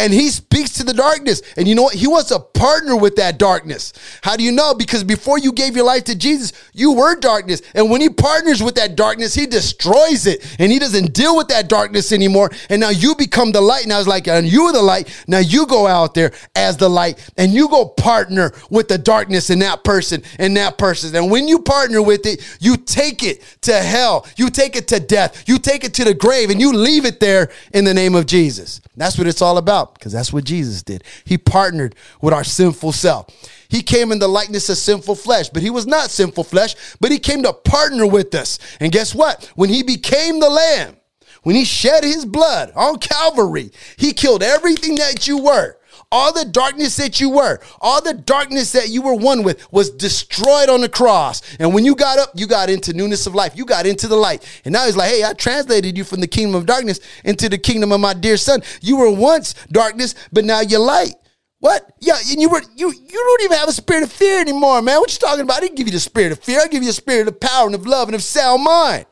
and he speaks to the darkness. And you know what? He wants to partner with that darkness. How do you know? Because before you gave your life to Jesus, you were darkness. And when he partners with that darkness, he destroys it and he doesn't deal with that darkness anymore. And now you become the light. Now it's like, and you are the light. Now you go out there as the light and you go partner with the darkness in that person and that person. And when you partner with it, you take it to hell, you take it to death, you take it to the grave, and you leave it there in the name of Jesus. That's what it's all about because that's what Jesus did. He partnered with our sinful self. He came in the likeness of sinful flesh, but he was not sinful flesh, but he came to partner with us. And guess what? When he became the lamb, when he shed his blood on Calvary, he killed everything that you were all the darkness that you were, all the darkness that you were one with was destroyed on the cross. And when you got up, you got into newness of life. You got into the light. And now he's like, hey, I translated you from the kingdom of darkness into the kingdom of my dear son. You were once darkness, but now you're light. What? Yeah, and you were you you don't even have a spirit of fear anymore, man. What you talking about? I didn't give you the spirit of fear. I give you a spirit of power and of love and of sound mind.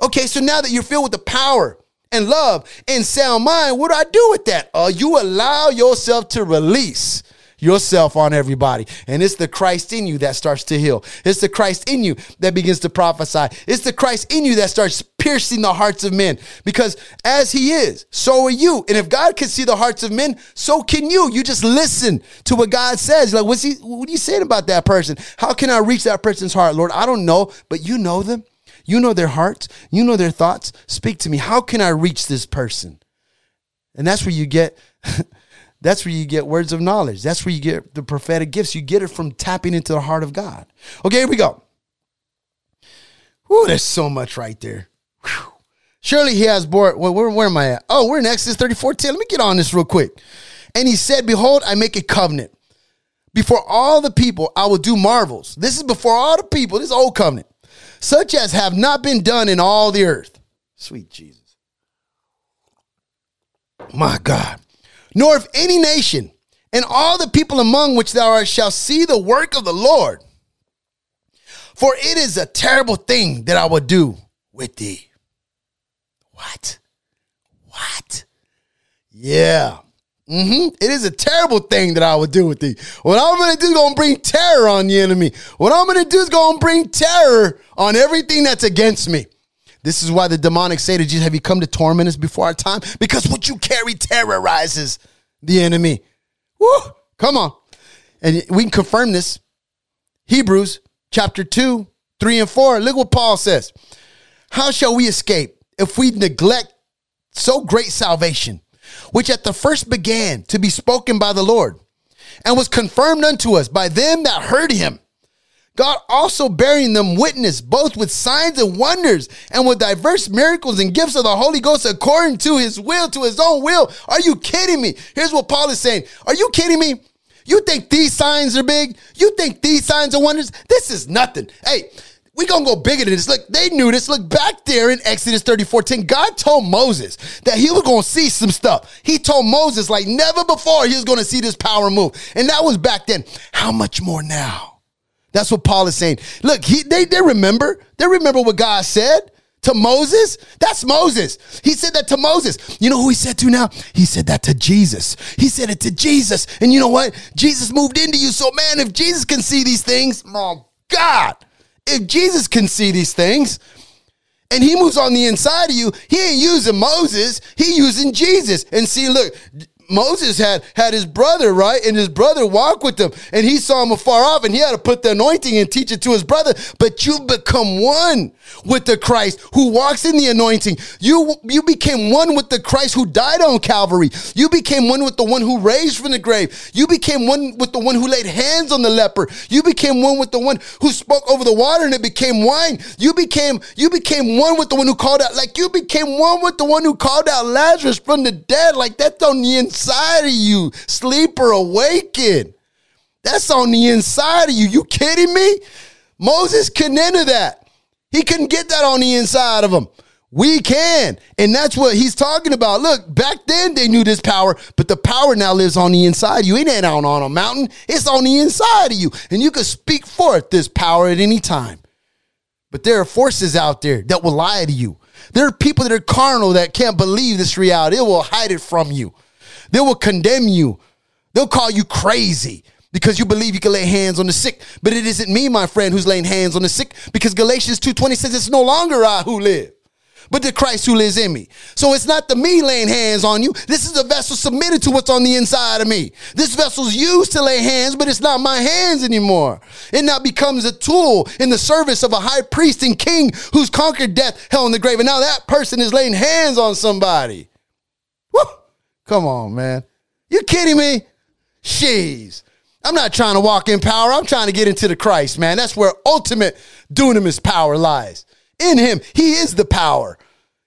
Okay, so now that you're filled with the power and love and sound mind, what do I do with that? Uh, you allow yourself to release yourself on everybody. And it's the Christ in you that starts to heal. It's the Christ in you that begins to prophesy. It's the Christ in you that starts piercing the hearts of men. Because as he is, so are you. And if God can see the hearts of men, so can you. You just listen to what God says. Like, what's he what are you saying about that person? How can I reach that person's heart? Lord, I don't know, but you know them. You know their hearts. You know their thoughts. Speak to me. How can I reach this person? And that's where you get *laughs* that's where you get words of knowledge. That's where you get the prophetic gifts. You get it from tapping into the heart of God. Okay, here we go. Whew, there's so much right there. Whew. Surely he has bore. Well, where, where am I at? Oh, we're in Exodus 34 10. Let me get on this real quick. And he said, Behold, I make a covenant. Before all the people, I will do marvels. This is before all the people. This is old covenant such as have not been done in all the earth. Sweet Jesus. My God. Nor if any nation and all the people among which thou art shall see the work of the Lord. For it is a terrible thing that I will do with thee. What? What? Yeah. Mm-hmm. It is a terrible thing that I would do with thee. What I'm to do is to bring terror on the enemy. What I'm to do is to bring terror on everything that's against me. This is why the demonic say to Jesus, Have you come to torment us before our time? Because what you carry terrorizes the enemy. Woo! Come on. And we can confirm this. Hebrews chapter 2, 3, and 4. Look what Paul says. How shall we escape if we neglect so great salvation? Which at the first began to be spoken by the Lord, and was confirmed unto us by them that heard him. God also bearing them witness, both with signs and wonders, and with diverse miracles and gifts of the Holy Ghost according to his will, to his own will. Are you kidding me? Here's what Paul is saying. Are you kidding me? You think these signs are big? You think these signs are wonders? This is nothing. Hey, we gonna go bigger than this. Look, they knew this. Look back there in Exodus 34 10. God told Moses that he was gonna see some stuff. He told Moses, like never before, he was gonna see this power move. And that was back then. How much more now? That's what Paul is saying. Look, he, they, they remember. They remember what God said to Moses. That's Moses. He said that to Moses. You know who he said to now? He said that to Jesus. He said it to Jesus. And you know what? Jesus moved into you. So, man, if Jesus can see these things, oh, God, if Jesus can see these things and he moves on the inside of you, he ain't using Moses, he using Jesus. And see, look, Moses had had his brother, right? And his brother walked with him, and he saw him afar off, and he had to put the anointing and teach it to his brother. But you become one with the Christ who walks in the anointing. You you became one with the Christ who died on Calvary. You became one with the one who raised from the grave. You became one with the one who laid hands on the leper. You became one with the one who spoke over the water and it became wine. You became you became one with the one who called out like you became one with the one who called out Lazarus from the dead. Like that's on the inside of you, sleeper awaken. That's on the inside of you. You kidding me? Moses couldn't enter that. He couldn't get that on the inside of him. We can. And that's what he's talking about. Look, back then they knew this power, but the power now lives on the inside of you. It ain't out on a mountain, it's on the inside of you. And you can speak forth this power at any time. But there are forces out there that will lie to you. There are people that are carnal that can't believe this reality. It will hide it from you. They will condemn you. They'll call you crazy because you believe you can lay hands on the sick. But it isn't me, my friend, who's laying hands on the sick because Galatians 2.20 says it's no longer I who live, but the Christ who lives in me. So it's not the me laying hands on you. This is a vessel submitted to what's on the inside of me. This vessel's used to lay hands, but it's not my hands anymore. It now becomes a tool in the service of a high priest and king who's conquered death, hell, and the grave. And now that person is laying hands on somebody. Come on, man. You kidding me? Jeez. I'm not trying to walk in power. I'm trying to get into the Christ, man. That's where ultimate dunamis power lies. In him, he is the power.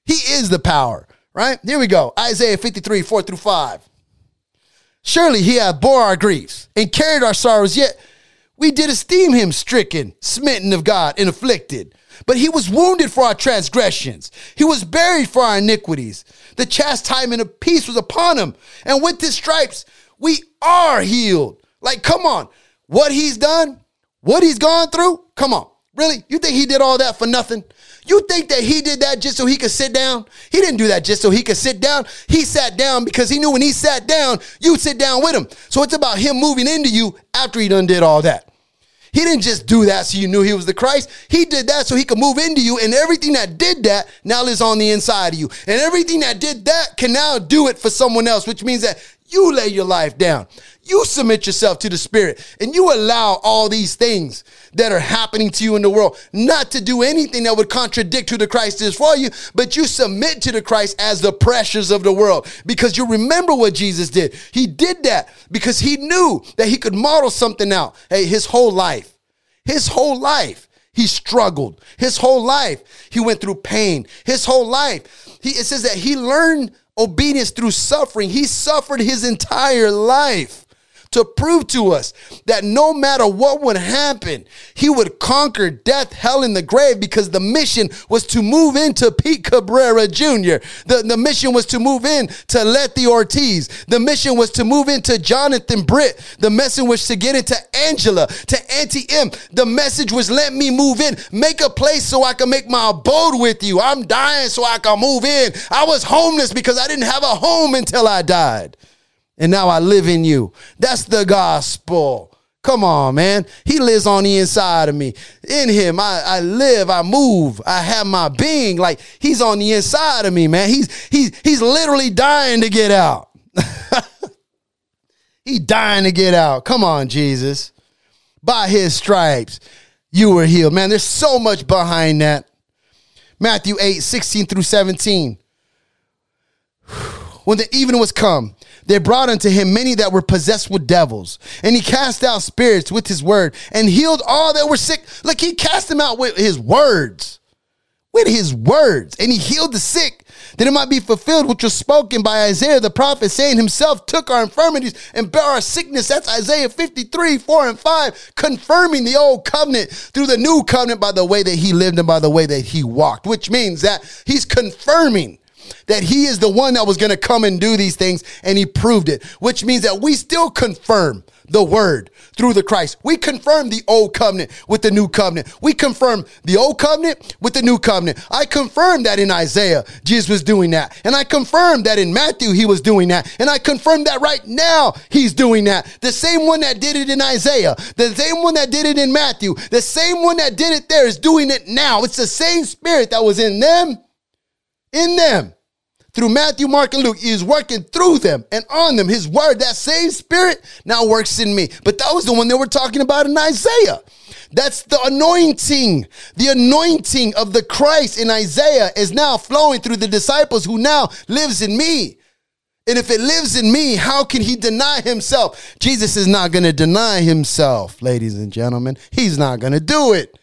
He is the power, right? Here we go. Isaiah 53, 4 through 5. Surely he hath bore our griefs and carried our sorrows, yet we did esteem him stricken, smitten of God, and afflicted. But he was wounded for our transgressions. He was buried for our iniquities. The chastisement of peace was upon him. And with his stripes, we are healed. Like, come on. What he's done, what he's gone through, come on. Really? You think he did all that for nothing? You think that he did that just so he could sit down? He didn't do that just so he could sit down. He sat down because he knew when he sat down, you'd sit down with him. So it's about him moving into you after he done did all that. He didn't just do that so you knew he was the Christ. He did that so he could move into you, and everything that did that now lives on the inside of you. And everything that did that can now do it for someone else, which means that you lay your life down. You submit yourself to the Spirit and you allow all these things that are happening to you in the world not to do anything that would contradict who the Christ is for you, but you submit to the Christ as the pressures of the world because you remember what Jesus did. He did that because he knew that he could model something out. Hey, his whole life, his whole life, he struggled. His whole life, he went through pain. His whole life, he, it says that he learned obedience through suffering. He suffered his entire life to prove to us that no matter what would happen, he would conquer death, hell, and the grave because the mission was to move into Pete Cabrera Jr. The, the mission was to move in to Letty Ortiz. The mission was to move into Jonathan Britt. The mission was to get into Angela, to Auntie M. The message was let me move in, make a place so I can make my abode with you. I'm dying so I can move in. I was homeless because I didn't have a home until I died and now I live in you. That's the gospel. Come on, man. He lives on the inside of me. In him, I, I live, I move, I have my being. Like he's on the inside of me, man. He's he's he's literally dying to get out. *laughs* he's dying to get out. Come on, Jesus. By his stripes, you were healed. Man, there's so much behind that. Matthew 8, 16 through 17. *sighs* When the evening was come, they brought unto him many that were possessed with devils, and he cast out spirits with his word and healed all that were sick. Like he cast them out with his words, with his words, and he healed the sick that it might be fulfilled which was spoken by Isaiah the prophet, saying, Himself took our infirmities and bare our sickness. That's Isaiah 53, 4 and 5, confirming the old covenant through the new covenant by the way that he lived and by the way that he walked, which means that he's confirming that he is the one that was going to come and do these things, and he proved it, which means that we still confirm the word through the Christ. We confirm the old covenant with the new covenant. We confirm the old covenant with the new covenant. I confirm that in Isaiah, Jesus was doing that. And I confirm that in Matthew, he was doing that. And I confirm that right now, he's doing that. The same one that did it in Isaiah, the same one that did it in Matthew, the same one that did it there is doing it now. It's the same spirit that was in them, in them through Matthew, Mark, and Luke. He is working through them and on them. His word, that same spirit, now works in me. But that was the one they were talking about in Isaiah. That's the anointing. The anointing of the Christ in Isaiah is now flowing through the disciples who now lives in me. And if it lives in me, how can he deny himself? Jesus is not going to deny himself, ladies and gentlemen. He's not going to do it.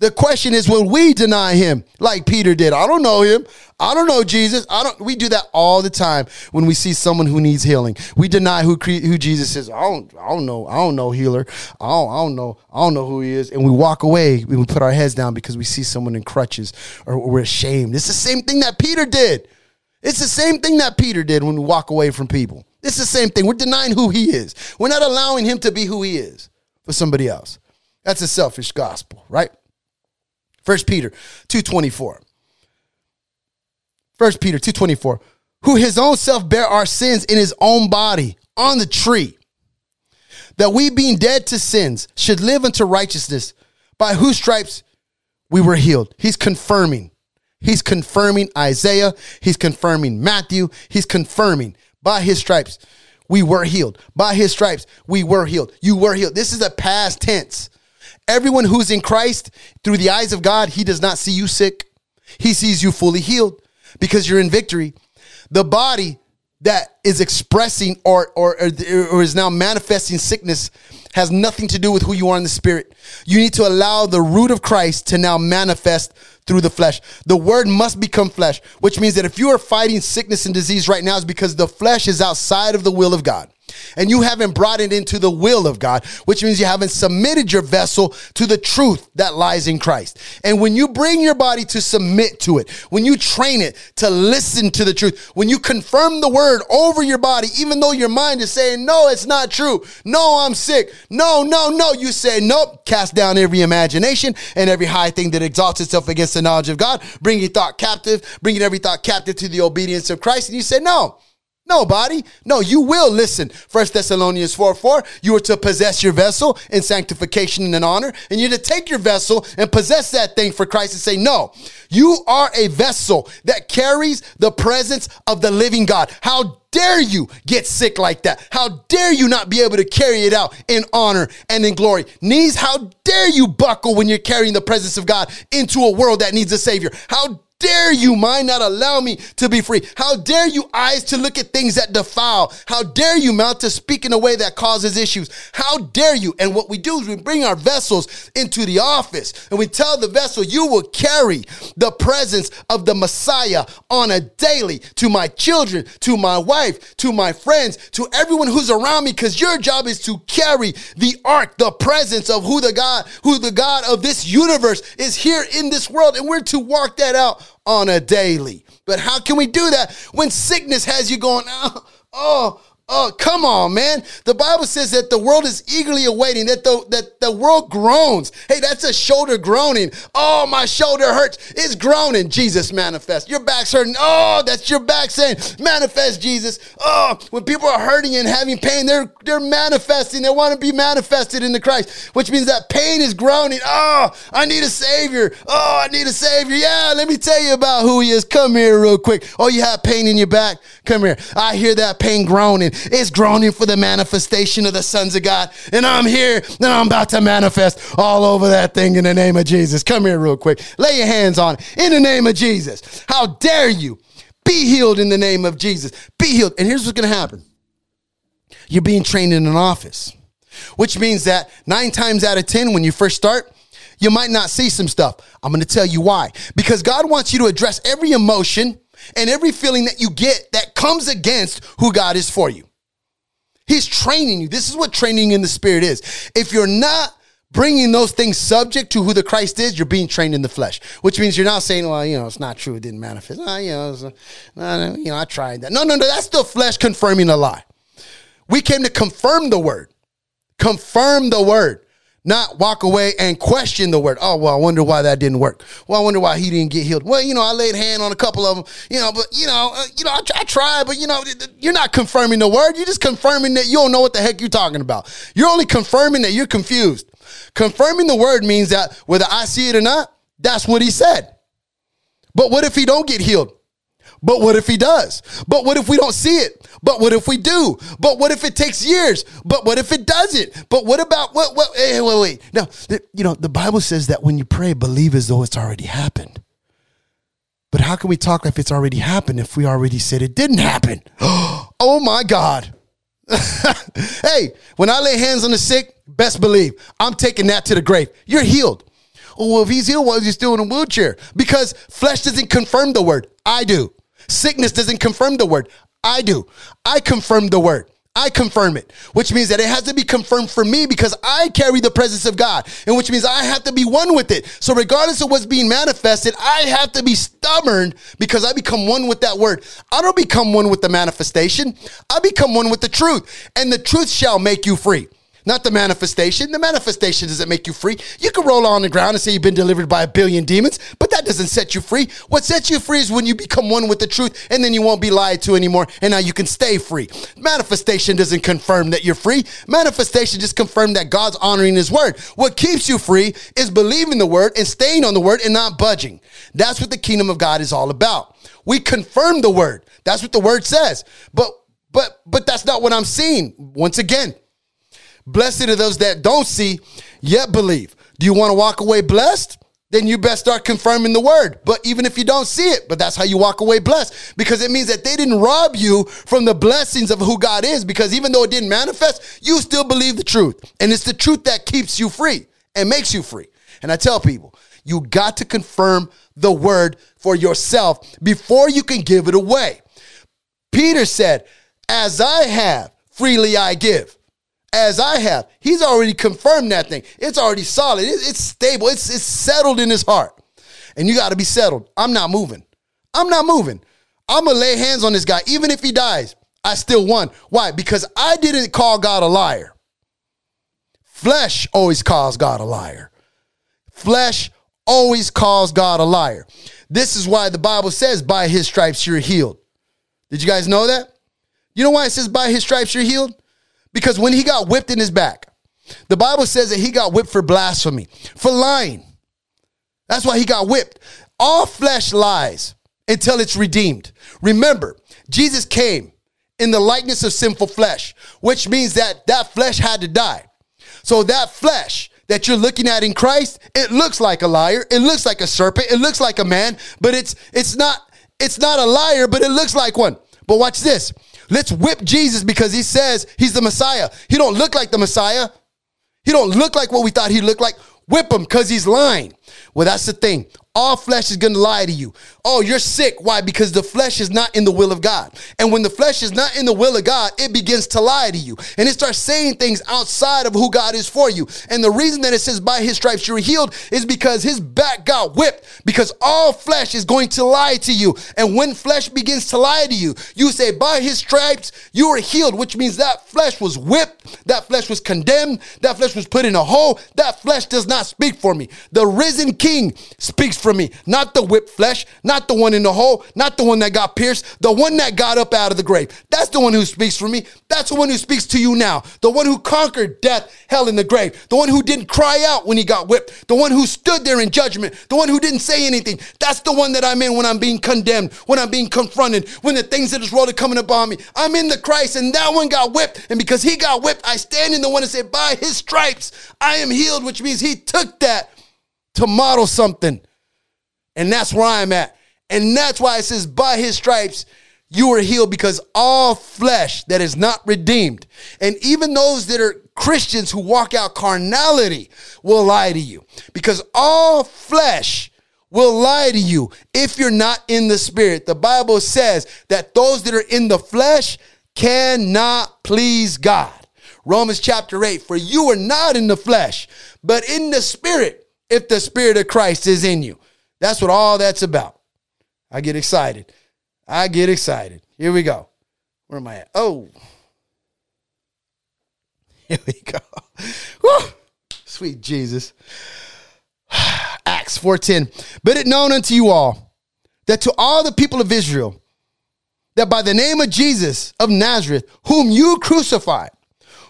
The question is, will we deny him like Peter did? I don't know him. I don't know Jesus. I don't. We do that all the time when we see someone who needs healing. We deny who who Jesus is. I don't. I don't know. I don't know healer. I don't. I don't know. I don't know who he is. And we walk away. We put our heads down because we see someone in crutches or we're ashamed. It's the same thing that Peter did. It's the same thing that Peter did when we walk away from people. It's the same thing. We're denying who he is. We're not allowing him to be who he is for somebody else. That's a selfish gospel, right? First Peter 2.24. First Peter 2.24. Who his own self bare our sins in his own body on the tree. That we being dead to sins should live unto righteousness, by whose stripes we were healed. He's confirming. He's confirming Isaiah. He's confirming Matthew. He's confirming by his stripes we were healed. By his stripes we were healed. You were healed. This is a past tense. Everyone who's in Christ, through the eyes of God, he does not see you sick. He sees you fully healed because you're in victory. The body that is expressing or, or, or, is now manifesting sickness has nothing to do with who you are in the spirit. You need to allow the root of Christ to now manifest through the flesh. The word must become flesh, which means that if you are fighting sickness and disease right now, is because the flesh is outside of the will of God. And you haven't brought it into the will of God, which means you haven't submitted your vessel to the truth that lies in Christ. And when you bring your body to submit to it, when you train it to listen to the truth, when you confirm the word over your body, even though your mind is saying, no, it's not true. No, I'm sick. No, no, no. You say, nope, cast down every imagination and every high thing that exalts itself against the knowledge of God, bring your thought captive, bringing every thought captive to the obedience of Christ. And you say, no, Nobody. No, you will listen. First Thessalonians 4 4. You are to possess your vessel in sanctification and in honor. And you're to take your vessel and possess that thing for Christ and say, No, you are a vessel that carries the presence of the living God. How dare you get sick like that? How dare you not be able to carry it out in honor and in glory? Knees, how dare you buckle when you're carrying the presence of God into a world that needs a Savior? How dare you, mind, not allow me to be free? How dare you, eyes, to look at things that defile? How dare you, mouth, to speak in a way that causes issues? How dare you? And what we do is we bring our vessels into the office and we tell the vessel, you will carry the presence of the Messiah on a daily to my children, to my wife, to my friends, to everyone who's around me, because your job is to carry the ark, the presence of who the God, who the God of this universe is here in this world. And we're to walk that out on a daily. But how can we do that when sickness has you going, oh, oh, Oh, come on, man. The Bible says that the world is eagerly awaiting, that the that the world groans. Hey, that's a shoulder groaning. Oh, my shoulder hurts. It's groaning. Jesus manifest. Your back's hurting. Oh, that's your back saying, manifest Jesus. Oh, when people are hurting and having pain, they're they're manifesting. They want to be manifested in the Christ, which means that pain is groaning. Oh, I need a savior. Oh, I need a savior. Yeah, let me tell you about who he is. Come here real quick. Oh, you have pain in your back? Come here. I hear that pain groaning is groaning for the manifestation of the sons of God. And I'm here and I'm about to manifest all over that thing in the name of Jesus. Come here, real quick. Lay your hands on it in the name of Jesus. How dare you? Be healed in the name of Jesus. Be healed. And here's what's going to happen you're being trained in an office, which means that nine times out of 10, when you first start, you might not see some stuff. I'm going to tell you why. Because God wants you to address every emotion and every feeling that you get that comes against who God is for you. He's training you. This is what training in the spirit is. If you're not bringing those things subject to who the Christ is, you're being trained in the flesh, which means you're not saying, well, you know, it's not true. It didn't manifest. Oh, you know, uh, you know, I tried that. No, no, no. That's the flesh confirming a lie. We came to confirm the word, confirm the word not walk away and question the word. Oh, well, I wonder why that didn't work. Well, I wonder why he didn't get healed. Well, you know, I laid hand on a couple of them, you know, but you know, uh, you know, I, I tried, but you know, you're not confirming the word. You're just confirming that you don't know what the heck you're talking about. You're only confirming that you're confused. Confirming the word means that whether I see it or not, that's what he said. But what if he don't get healed? But what if he does? But what if we don't see it? But what if we do? But what if it takes years? But what if it doesn't? But what about what? What? Eh, hey, wait, wait. Now, you know, the Bible says that when you pray, believe as though it's already happened. But how can we talk if it's already happened if we already said it didn't happen? *gasps* oh my God. *laughs* hey, when I lay hands on the sick, best believe I'm taking that to the grave. You're healed. Oh, well, if he's healed, why is he still in a wheelchair? Because flesh doesn't confirm the word. I do. Sickness doesn't confirm the word. I do. I confirm the word. I confirm it, which means that it has to be confirmed for me because I carry the presence of God, and which means I have to be one with it. So, regardless of what's being manifested, I have to be stubborn because I become one with that word. I don't become one with the manifestation, I become one with the truth, and the truth shall make you free not the manifestation. The manifestation doesn't make you free. You can roll on the ground and say you've been delivered by a billion demons, but that doesn't set you free. What sets you free is when you become one with the truth and then you won't be lied to anymore and now you can stay free. Manifestation doesn't confirm that you're free. Manifestation just confirms that God's honoring his word. What keeps you free is believing the word and staying on the word and not budging. That's what the kingdom of God is all about. We confirm the word. That's what the word says. But but but that's not what I'm seeing. Once again, Blessed are those that don't see yet believe. Do you want to walk away blessed? Then you best start confirming the word. But even if you don't see it, but that's how you walk away blessed because it means that they didn't rob you from the blessings of who God is because even though it didn't manifest, you still believe the truth. And it's the truth that keeps you free and makes you free. And I tell people, you got to confirm the word for yourself before you can give it away. Peter said, As I have freely I give. As I have. He's already confirmed that thing. It's already solid. It's stable. It's, it's settled in his heart. And you got to be settled. I'm not moving. I'm not moving. I'm to lay hands on this guy. Even if he dies, I still won. Why? Because I didn't call God a liar. Flesh always calls God a liar. Flesh always calls God a liar. This is why the Bible says, by his stripes you're healed. Did you guys know that? You know why it says, by his stripes you're healed? Because when he got whipped in his back, the Bible says that he got whipped for blasphemy, for lying. That's why he got whipped. All flesh lies until it's redeemed. Remember, Jesus came in the likeness of sinful flesh, which means that that flesh had to die. So that flesh that you're looking at in Christ, it looks like a liar, it looks like a serpent, it looks like a man, but it's it's not it's not a liar, but it looks like one. But watch this. Let's whip Jesus because he says he's the Messiah. He don't look like the Messiah. He don't look like what we thought he looked like. Whip him because he's lying. Well, that's the thing. All flesh is going to lie to you. Oh, you're sick. Why? Because the flesh is not in the will of God. And when the flesh is not in the will of God, it begins to lie to you. And it starts saying things outside of who God is for you. And the reason that it says by his stripes you're healed is because his back got whipped. Because all flesh is going to lie to you. And when flesh begins to lie to you, you say, by his stripes you are healed, which means that flesh was whipped. That flesh was condemned. That flesh was put in a hole. That flesh does not speak for me. The risen king speaks for me, not the whipped flesh, not the one in the hole, not the one that got pierced, the one that got up out of the grave. That's the one who speaks for me. That's the one who speaks to you now. The one who conquered death, hell, and the grave. The one who didn't cry out when he got whipped. The one who stood there in judgment. The one who didn't say anything. That's the one that I'm in when I'm being condemned, when I'm being confronted, when the things of this world are coming upon me. I'm in the Christ, and that one got whipped. And because he got whipped, I stand in the one and say, By his stripes, I am healed, which means he took that to model something. And that's where I'm at. And that's why it says, by his stripes, you are healed because all flesh that is not redeemed, and even those that are Christians who walk out carnality, will lie to you. Because all flesh will lie to you if you're not in the spirit. The Bible says that those that are in the flesh cannot please God. Romans chapter 8, for you are not in the flesh, but in the spirit, if the spirit of Christ is in you. That's what all that's about. I get excited. I get excited. Here we go. Where am I at? Oh. *laughs* Here we go. Woo! Sweet Jesus. *sighs* Acts 4:10. But it known unto you all that to all the people of Israel that by the name of Jesus of Nazareth, whom you crucified,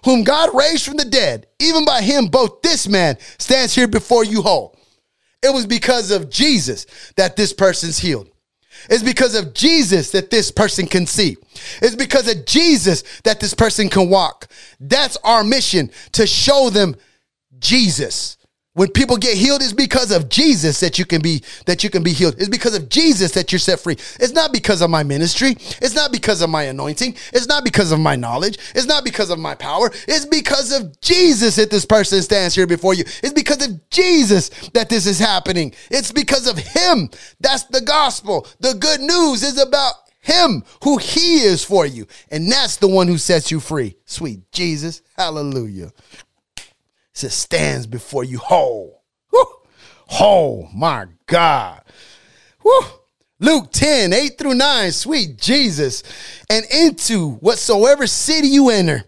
whom God raised from the dead, even by him both this man stands here before you whole. It was because of Jesus that this person's healed. It's because of Jesus that this person can see. It's because of Jesus that this person can walk. That's our mission to show them Jesus. When people get healed, it's because of Jesus that you can be that you can be healed. It's because of Jesus that you're set free. It's not because of my ministry. It's not because of my anointing. It's not because of my knowledge. It's not because of my power. It's because of Jesus that this person stands here before you. It's because of Jesus that this is happening. It's because of him. That's the gospel. The good news is about him who he is for you. And that's the one who sets you free. Sweet Jesus. Hallelujah stands before you whole. Woo. Whole, my God. Luke 10, 8 through 9, sweet Jesus. And into whatsoever city you enter,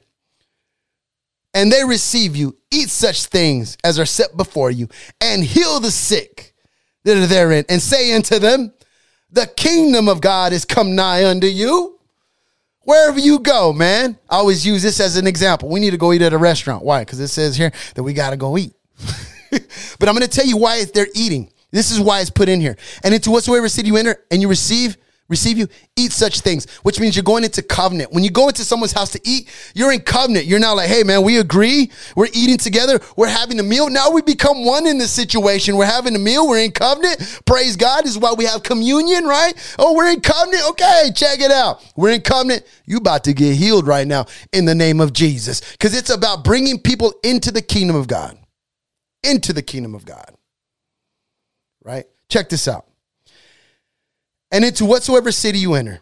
and they receive you, eat such things as are set before you, and heal the sick that are therein, and say unto them, The kingdom of God is come nigh unto you wherever you go, man. I always use this as an example. We need to go eat at a restaurant. Why? Because it says here that we got to go eat. *laughs* but I'm going to tell you why they're eating. This is why it's put in here. And into whatsoever city you enter and you receive, receive you, eat such things, which means you're going into covenant. When you go into someone's house to eat, you're in covenant. You're now like, hey, man, we agree. We're eating together. We're having a meal. Now we become one in this situation. We're having a meal. We're in covenant. Praise God. This is why we have communion, right? Oh, we're in covenant. Okay, check it out. We're in covenant. You about to get healed right now in the name of Jesus because it's about bringing people into the kingdom of God. Into the kingdom of God. Right? Check this out and into whatsoever city you enter.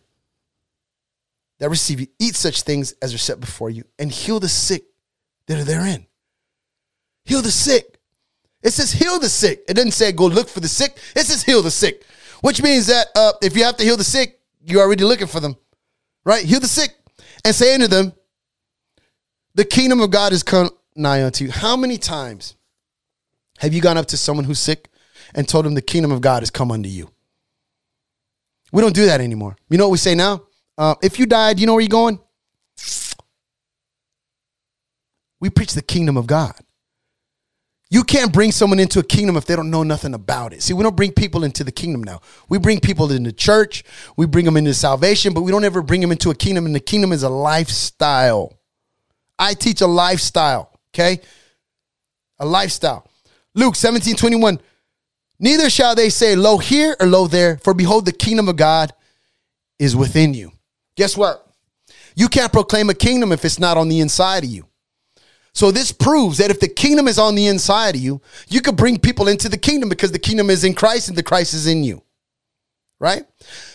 that receive you, eat such things as are set before you, and heal the sick that are therein. Heal the sick. It says heal the sick. It doesn't say go look for the sick. It says heal the sick, which means that uh, if you have to heal the sick, you're already looking for them, right? Heal the sick and say unto them, the kingdom of God is come nigh unto you. How many times have you gone up to someone who's sick and told them the kingdom of God has come unto you? We don't do that anymore. You know what we say now? Uh, if you died, you know where you're going? We preach the kingdom of God. You can't bring someone into a kingdom if they don't know nothing about it. See, we don't bring people into the kingdom now. We bring people into church, we bring them into salvation, but we don't ever bring them into a kingdom, and the kingdom is a lifestyle. I teach a lifestyle, okay? A lifestyle. Luke 17 21. Neither shall they say, Lo here or lo there, for behold, the kingdom of God is within you. Guess what? You can't proclaim a kingdom if it's not on the inside of you. So this proves that if the kingdom is on the inside of you, you could bring people into the kingdom because the kingdom is in Christ and the Christ is in you. Right?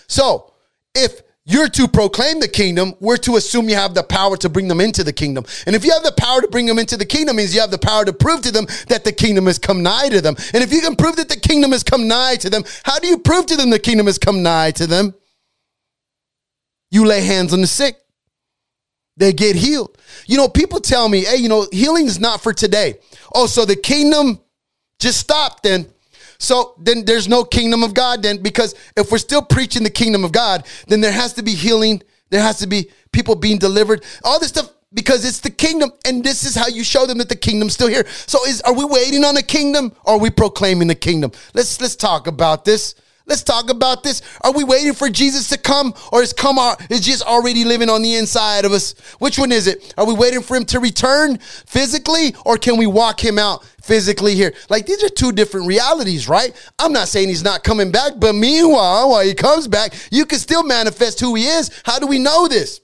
So if you're to proclaim the kingdom, we're to assume you have the power to bring them into the kingdom. And if you have the power to bring them into the kingdom, means you have the power to prove to them that the kingdom has come nigh to them. And if you can prove that the kingdom has come nigh to them, how do you prove to them the kingdom has come nigh to them? You lay hands on the sick they get healed. You know, people tell me, hey, you know, healing is not for today. Oh, so the kingdom just stopped then. So then there's no kingdom of God then, because if we're still preaching the kingdom of God, then there has to be healing. There has to be people being delivered. All this stuff because it's the kingdom and this is how you show them that the kingdom's still here so is are we waiting on a kingdom or are we proclaiming the kingdom let's let's talk about this Let's talk about this. Are we waiting for Jesus to come or is come our, is Jesus already living on the inside of us? Which one is it? Are we waiting for him to return physically or can we walk him out physically here? Like these are two different realities, right? I'm not saying he's not coming back, but meanwhile, while he comes back, you can still manifest who he is. How do we know this?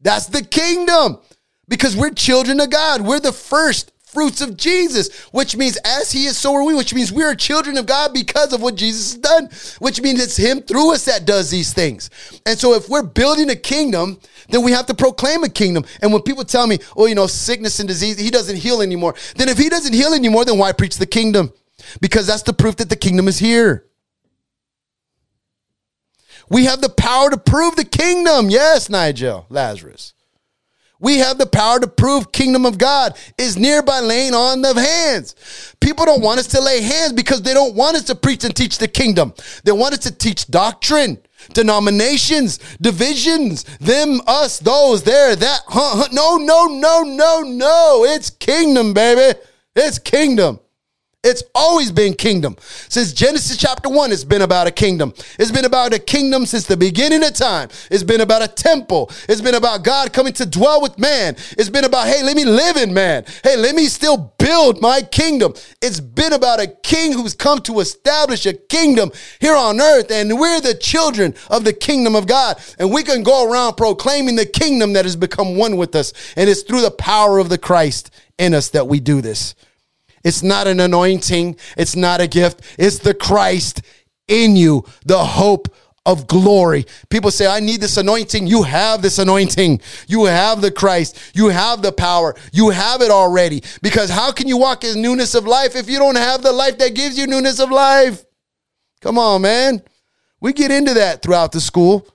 That's the kingdom because we're children of God. We're the first fruits of Jesus, which means as he is, so are we, which means we are children of God because of what Jesus has done, which means it's him through us that does these things. And so if we're building a kingdom, then we have to proclaim a kingdom. And when people tell me, oh, you know, sickness and disease, he doesn't heal anymore, then if he doesn't heal anymore, then why preach the kingdom? Because that's the proof that the kingdom is here. We have the power to prove the kingdom. Yes, Nigel, Lazarus. We have the power to prove kingdom of God is near by laying on of hands. People don't want us to lay hands because they don't want us to preach and teach the kingdom. They want us to teach doctrine, denominations, divisions, them, us, those, there, that. Huh, huh. No, no, no, no, no. It's kingdom, baby. It's kingdom. It's always been kingdom. Since Genesis chapter 1, it's been about a kingdom. It's been about a kingdom since the beginning of time. It's been about a temple. It's been about God coming to dwell with man. It's been about, hey, let me live in man. Hey, let me still build my kingdom. It's been about a king who's come to establish a kingdom here on earth. And we're the children of the kingdom of God. And we can go around proclaiming the kingdom that has become one with us. And it's through the power of the Christ in us that we do this. It's not an anointing, it's not a gift, it's the Christ in you, the hope of glory. People say, I need this anointing. You have this anointing. You have the Christ. You have the power. You have it already. Because how can you walk in newness of life if you don't have the life that gives you newness of life? Come on, man. We get into that throughout the school,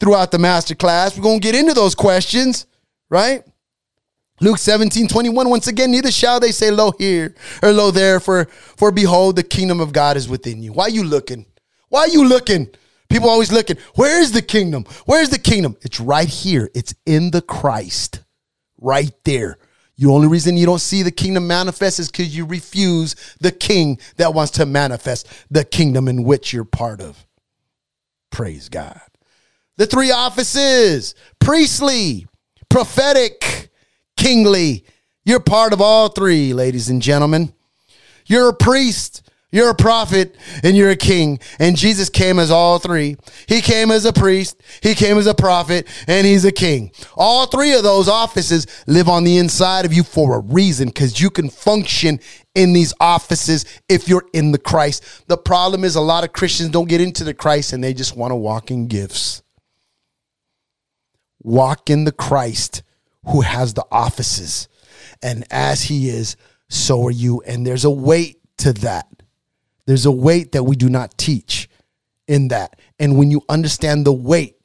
throughout the master class. We're going to get into those questions, right? Luke 17, 21, once again, neither shall they say, Lo here or lo there, for, for behold, the kingdom of God is within you. Why are you looking? Why are you looking? People always looking. Where is the kingdom? Where's the kingdom? It's right here. It's in the Christ, right there. The only reason you don't see the kingdom manifest is because you refuse the king that wants to manifest the kingdom in which you're part of. Praise God. The three offices priestly, prophetic, kingly. You're part of all three, ladies and gentlemen. You're a priest, you're a prophet, and you're a king. And Jesus came as all three. He came as a priest, he came as a prophet, and he's a king. All three of those offices live on the inside of you for a reason because you can function in these offices if you're in the Christ. The problem is a lot of Christians don't get into the Christ and they just want to walk in gifts. walk in the Christ who has the offices. And as he is, so are you. And there's a weight to that. There's a weight that we do not teach in that. And when you understand the weight,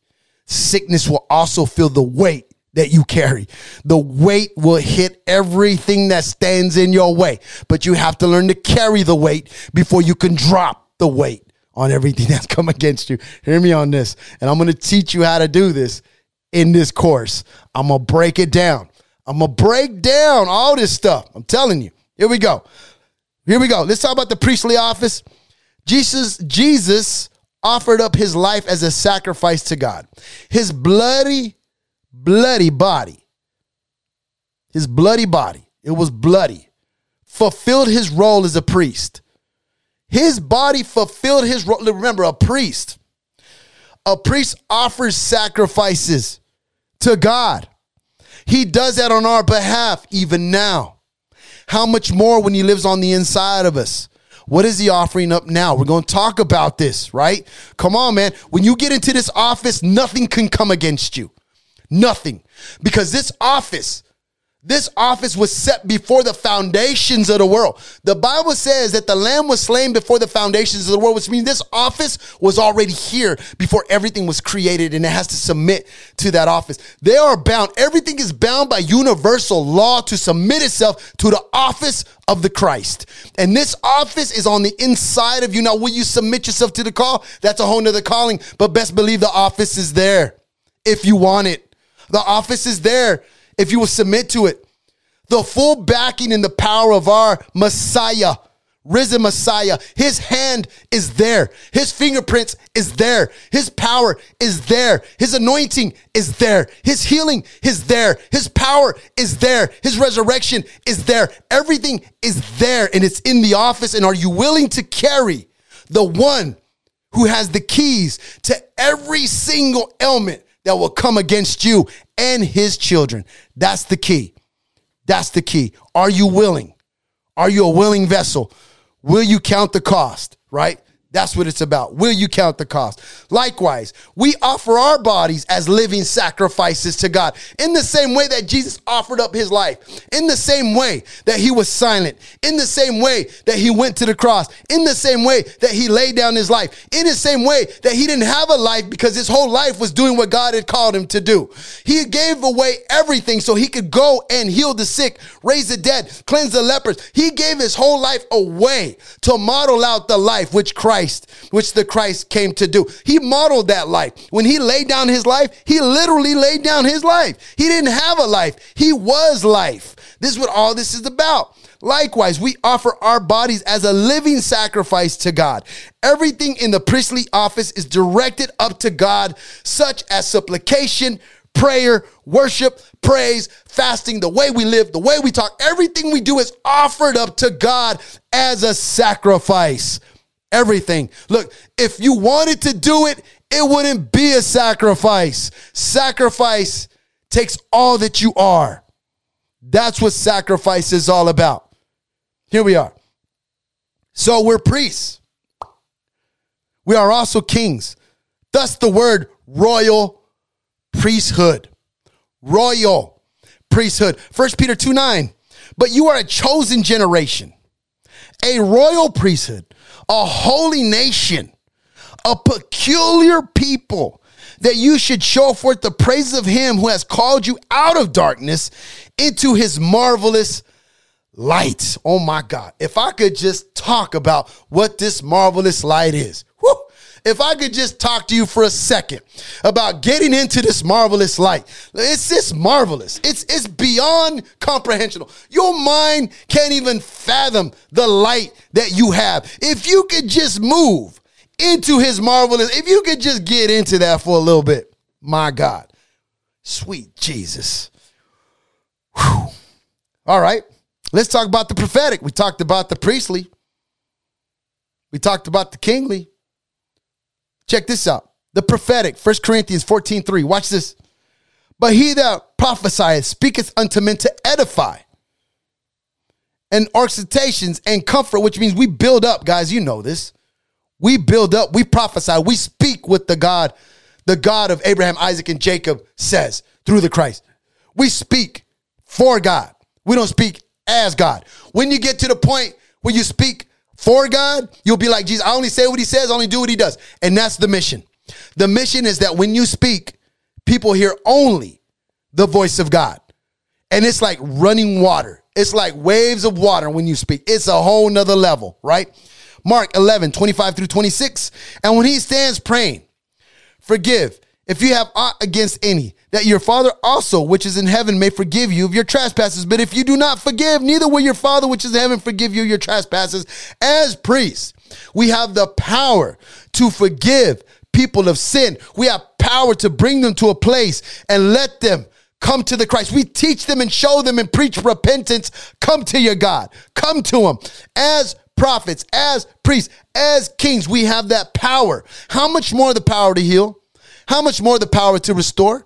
sickness will also feel the weight that you carry. The weight will hit everything that stands in your way, but you have to learn to carry the weight before you can drop the weight on everything *laughs* that's come against you. Hear me on this. And I'm going to teach you how to do this in this course. I'm going to break it down. I'm going to break down all this stuff. I'm telling you. Here we go. Here we go. Let's talk about the priestly office. Jesus Jesus offered up his life as a sacrifice to God. His bloody bloody body. His bloody body. It was bloody. Fulfilled his role as a priest. His body fulfilled his role. Remember, a priest. A priest offers sacrifices to God. He does that on our behalf even now. How much more when he lives on the inside of us? What is he offering up now? We're going to talk about this, right? Come on, man. When you get into this office, nothing can come against you. Nothing. Because this office, this office was set before the foundations of the world. The Bible says that the lamb was slain before the foundations of the world, which means this office was already here before everything was created and it has to submit to that office. They are bound. Everything is bound by universal law to submit itself to the office of the Christ. And this office is on the inside of you. Now, will you submit yourself to the call? That's a whole nother calling, but best believe the office is there if you want it. The office is there if you will submit to it. The full backing and the power of our Messiah, risen Messiah, his hand is there. His fingerprints is there. His power is there. His anointing is there. His healing is there. His power is there. His resurrection is there. Everything is there and it's in the office. And are you willing to carry the one who has the keys to every single element that will come against you and his children. That's the key. That's the key. Are you willing? Are you a willing vessel? Will you count the cost, right? That's what it's about. Will you count the cost? Likewise, we offer our bodies as living sacrifices to God in the same way that Jesus offered up his life, in the same way that he was silent, in the same way that he went to the cross, in the same way that he laid down his life, in the same way that he didn't have a life because his whole life was doing what God had called him to do. He gave away everything so he could go and heal the sick, raise the dead, cleanse the lepers. He gave his whole life away to model out the life which Christ Christ, which the Christ came to do. He modeled that life. When he laid down his life, he literally laid down his life. He didn't have a life, he was life. This is what all this is about. Likewise, we offer our bodies as a living sacrifice to God. Everything in the priestly office is directed up to God, such as supplication, prayer, worship, praise, fasting, the way we live, the way we talk, everything we do is offered up to God as a sacrifice everything. Look, if you wanted to do it, it wouldn't be a sacrifice. Sacrifice takes all that you are. That's what sacrifice is all about. Here we are. So we're priests. We are also kings. Thus the word royal priesthood. Royal priesthood. First Peter 2 9. But you are a chosen generation, a royal priesthood a holy nation, a peculiar people, that you should show forth the praises of him who has called you out of darkness into his marvelous light. Oh my God. If I could just talk about what this marvelous light is. If I could just talk to you for a second about getting into this marvelous light, it's just marvelous. It's it's beyond comprehensible. Your mind can't even fathom the light that you have. If you could just move into his marvelous, if you could just get into that for a little bit, my God, sweet Jesus. Whew. All right, let's talk about the prophetic. We talked about the priestly. We talked about the kingly. Check this out. The prophetic, 1 Corinthians 14 3. Watch this. But he that prophesieth speaketh unto men to edify and exhortations and comfort, which means we build up, guys. You know this. We build up, we prophesy, we speak with the God, the God of Abraham, Isaac, and Jacob says through the Christ. We speak for God. We don't speak as God. When you get to the point where you speak for God, you'll be like Jesus. I only say what he says, I only do what he does. And that's the mission. The mission is that when you speak, people hear only the voice of God. And it's like running water. It's like waves of water when you speak. It's a whole nother level, right? Mark 11, 25 through 26. And when he stands praying, forgive if you have aught against any, that your Father also, which is in heaven, may forgive you of your trespasses. But if you do not forgive, neither will your Father, which is in heaven, forgive you your trespasses. As priests, we have the power to forgive people of sin. We have power to bring them to a place and let them come to the Christ. We teach them and show them and preach repentance. Come to your God. Come to him. As prophets, as priests, as kings, we have that power. How much more the power to heal? How much more the power to restore?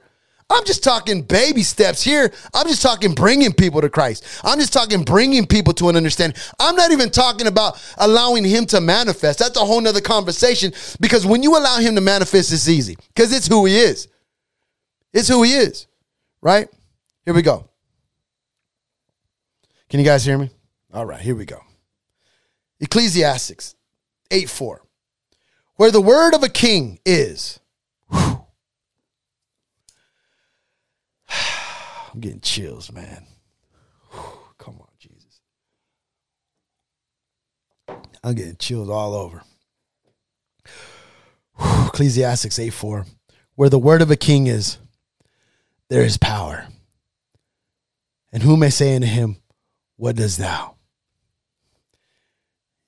I'm just talking baby steps here. I'm just talking bringing people to Christ. I'm just talking bringing people to an understanding. I'm not even talking about allowing Him to manifest. That's a whole nother conversation because when you allow Him to manifest, it's easy because it's who He is. It's who He is, right? Here we go. Can you guys hear me? All right, here we go. Ecclesiastics 8 4. Where the word of a king is, *sighs* I'm getting chills, man. Come on, Jesus. I'm getting chills all over. Ecclesiastics 8 4. Where the word of a king is, there is power. And who may say unto him, What does thou?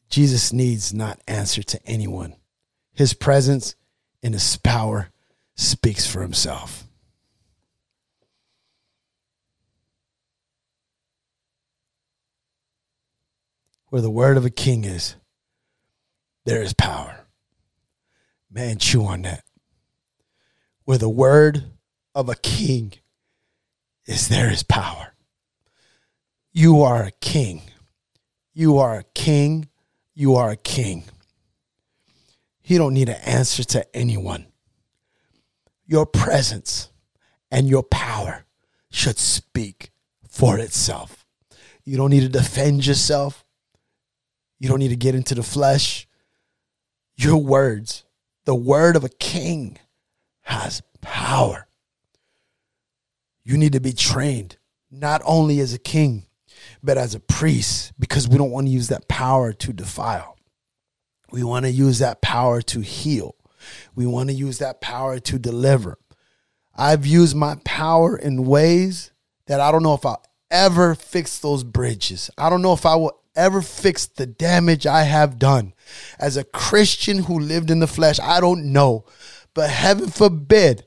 Jesus needs not answer to anyone. His presence and his power speaks for himself. Where the word of a king is, there is power. Man, chew on that. Where the word of a king is, there is power. You are a king. You are a king. You are a king. You don't need an answer to anyone. Your presence and your power should speak for itself. You don't need to defend yourself. You don't need to get into the flesh. Your words, the word of a king, has power. You need to be trained not only as a king, but as a priest because we don't want to use that power to defile. We want to use that power to heal. We want to use that power to deliver. I've used my power in ways that I don't know if I'll ever fix those bridges. I don't know if I will ever fix the damage I have done. As a Christian who lived in the flesh, I don't know. But heaven forbid,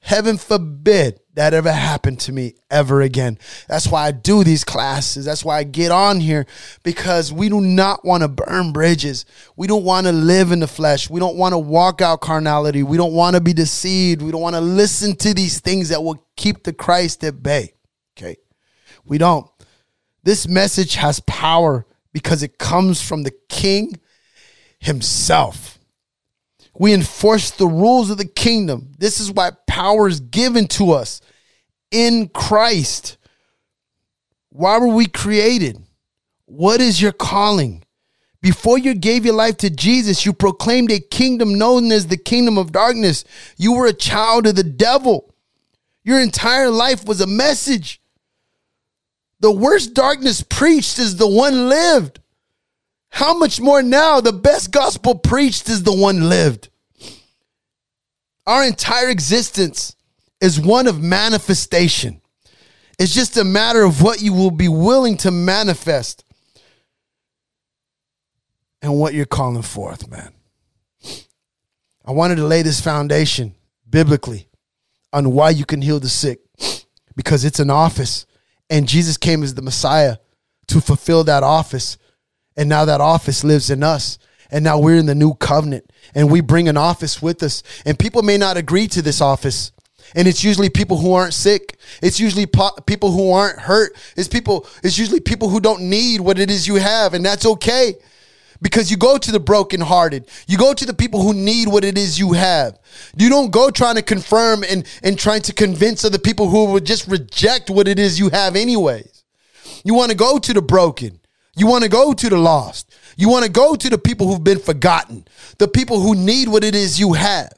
heaven forbid that ever happened to me ever again. That's why I do these classes. That's why I get on here because we do not want to burn bridges. We don't want to live in the flesh. We don't want to walk out carnality. We don't want to be deceived. We don't want to listen to these things that will keep the Christ at bay. Okay. We don't. This message has power because it comes from the King himself. We enforce the rules of the kingdom. This is why power is given to us in Christ. Why were we created? What is your calling? Before you gave your life to Jesus, you proclaimed a kingdom known as the kingdom of darkness. You were a child of the devil. Your entire life was a message. The worst darkness preached is the one lived. How much more now? The best gospel preached is the one lived. Our entire existence is one of manifestation. It's just a matter of what you will be willing to manifest and what you're calling forth, man. I wanted to lay this foundation biblically on why you can heal the sick because it's an office and Jesus came as the Messiah to fulfill that office. And now that office lives in us. And now we're in the new covenant and we bring an office with us. And people may not agree to this office. And it's usually people who aren't sick. It's usually po- people who aren't hurt. It's people, it's usually people who don't need what it is you have. And that's okay because you go to the brokenhearted. You go to the people who need what it is you have. You don't go trying to confirm and, and trying to convince other people who would just reject what it is you have, anyways. You want to go to the broken. You want to go to the lost. You want to go to the people who've been forgotten, the people who need what it is you have.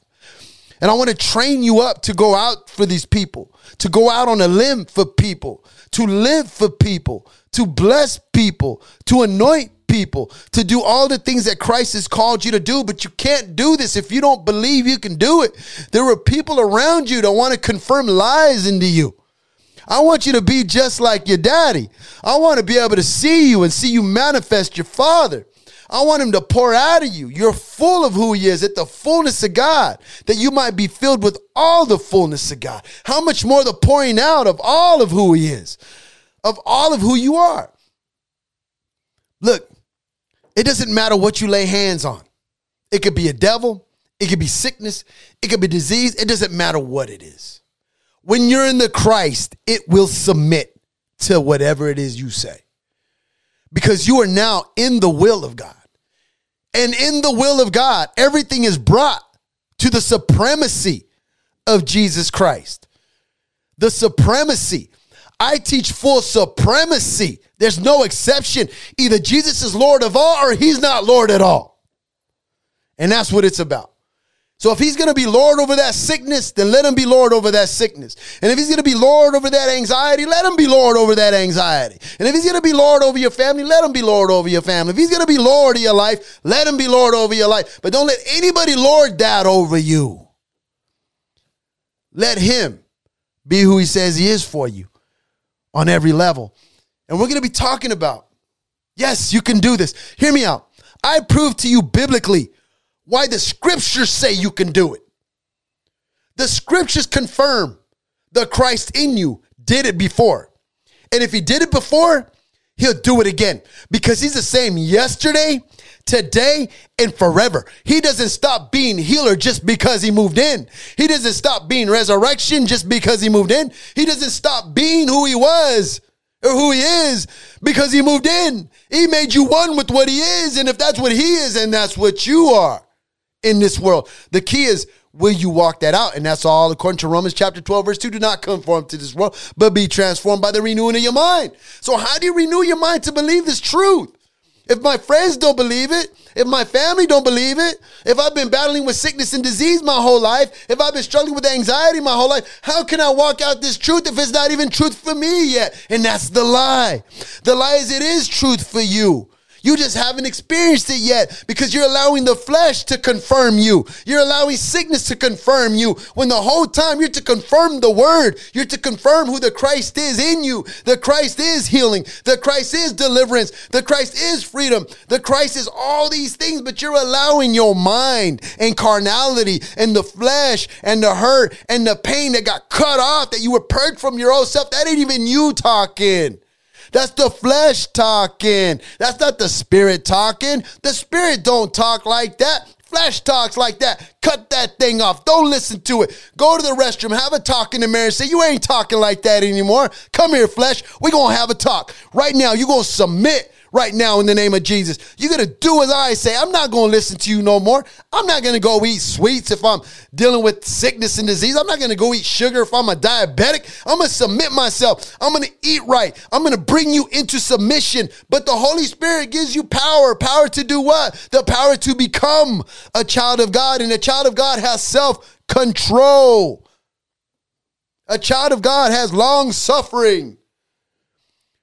And I want to train you up to go out for these people, to go out on a limb for people, to live for people, to bless people, to anoint people, to do all the things that Christ has called you to do. But you can't do this if you don't believe you can do it. There are people around you that want to confirm lies into you. I want you to be just like your daddy. I want to be able to see you and see you manifest your father. I want him to pour out of you. You're full of who he is at the fullness of God, that you might be filled with all the fullness of God. How much more the pouring out of all of who he is, of all of who you are. Look, it doesn't matter what you lay hands on. It could be a devil, it could be sickness, it could be disease. It doesn't matter what it is. When you're in the Christ, it will submit to whatever it is you say because you are now in the will of God. And in the will of God, everything is brought to the supremacy of Jesus Christ. The supremacy. I teach full supremacy. There's no exception. Either Jesus is Lord of all or he's not Lord at all. And that's what it's about. So if he's going to be Lord over that sickness, then let him be Lord over that sickness. And if he's going to be Lord over that anxiety, let him be Lord over that anxiety. And if he's going to be Lord over your family, let him be Lord over your family. If he's going to be Lord of your life, let him be Lord over your life. But don't let anybody lord that over you. Let him be who he says he is for you on every level. And we're going to be talking about, yes, you can do this. Hear me out. I prove to you biblically why the scriptures say you can do it. The scriptures confirm the Christ in you did it before. And if he did it before, he'll do it again because he's the same yesterday, today, and forever. He doesn't stop being healer just because he moved in. He doesn't stop being resurrection just because he moved in. He doesn't stop being who he was or who he is because he moved in. He made you one with what he is. And if that's what he is, and that's what you are in this world. The key is, will you walk that out? And that's all according to Romans chapter 12, verse 2. Do not conform to this world, but be transformed by the renewing of your mind. So, how do you renew your mind to believe this truth? If my friends don't believe it, if my family don't believe it, if I've been battling with sickness and disease my whole life, if I've been struggling with anxiety my whole life, how can I walk out this truth if it's not even truth for me yet? And that's the lie. The lie is it is truth for you. You just haven't experienced it yet because you're allowing the flesh to confirm you. You're allowing sickness to confirm you when the whole time you're to confirm the word. You're to confirm who the Christ is in you. The Christ is healing. The Christ is deliverance. The Christ is freedom. The Christ is all these things, but you're allowing your mind and carnality and the flesh and the hurt and the pain that got cut off that you were purged from your old self. That ain't even you talking. That's the flesh talking. That's not the spirit talking. The spirit don't talk like that. Flesh talks like that. Cut that thing off. Don't listen to it. Go to the restroom, have a talk in the mirror, say, You ain't talking like that anymore. Come here, flesh. we going to have a talk. Right now, you're going to submit right now in the name of Jesus. You're going to do as I say. I'm not going to listen to you no more. I'm not going to go eat sweets if I'm dealing with sickness and disease. I'm not going to go eat sugar if I'm a diabetic. I'm going to submit myself. I'm going to eat right. I'm going to bring you into submission. But the Holy Spirit gives you power. Power to do what? The power to become a child of God. And a child of God has self control. A child of God has long suffering.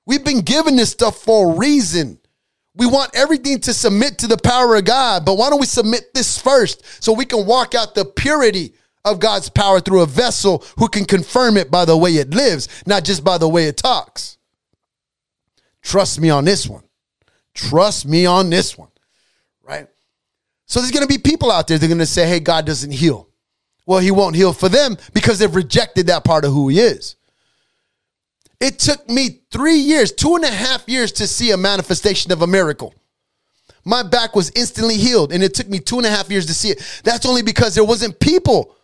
We've been given this stuff for a reason. We want everything to submit to the power of God, but why don't we submit this first so we can walk out the purity of God's power through a vessel who can confirm it by the way it lives, not just by the way it talks? Trust me on this one. Trust me on this one, right? So there's going to be people out there that are going to say, hey, God doesn't heal. Well, he won't heal for them because they've rejected that part of who he is. It took me three years, two and a half years to see a manifestation of a miracle. My back was instantly healed, and it took me two and a half years to see it. That's only because there wasn't people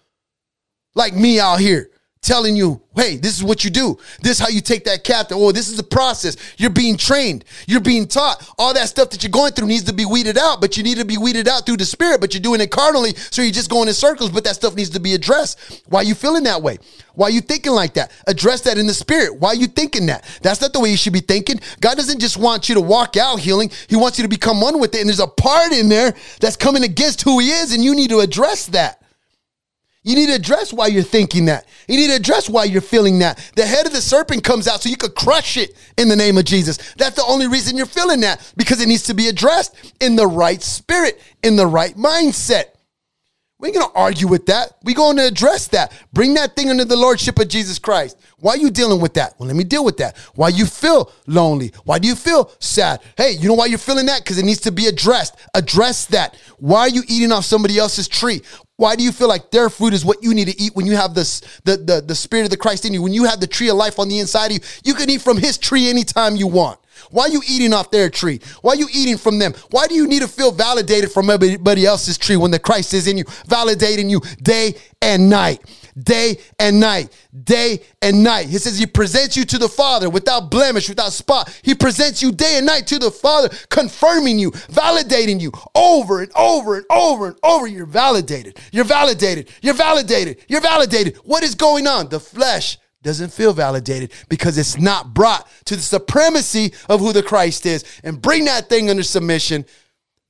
like me out here telling you, hey, this is what you do. This is how you take that captain. Oh, this is the process. You're being trained. You're being taught. All that stuff that you're going through needs to be weeded out, but you need to be weeded out through the spirit, but you're doing it carnally, so you're just going in circles, but that stuff needs to be addressed. Why are you feeling that way? Why are you thinking like that? Address that in the spirit. Why are you thinking that? That's not the way you should be thinking. God doesn't just want you to walk out healing. He wants you to become one with it. And there's a part in there that's coming against who he is, and you need to address that. You need to address why you're thinking that. You need to address why you're feeling that. The head of the serpent comes out so you could crush it in the name of Jesus. That's the only reason you're feeling that because it needs to be addressed in the right spirit, in the right mindset. We ain't gonna argue with that. We're going to address that. Bring that thing under the lordship of Jesus Christ. Why are you dealing with that? Well, let me deal with that. Why you feel lonely? Why do you feel sad? Hey, you know why you're feeling that? Because it needs to be addressed. Address that. Why are you eating off somebody else's tree? Why do you feel like their fruit is what you need to eat when you have this the, the, the spirit of the Christ in you? When you have the tree of life on the inside of you, you can eat from his tree anytime you want. Why are you eating off their tree? Why are you eating from them? Why do you need to feel validated from everybody else's tree when the Christ is in you, validating you day and night? Day and night, day and night. He says he presents you to the Father without blemish, without spot. He presents you day and night to the Father, confirming you, validating you over and over and over and over. You're validated. You're validated. You're validated. You're validated. What is going on? The flesh doesn't feel validated because it's not brought to the supremacy of who the Christ is. And bring that thing under submission,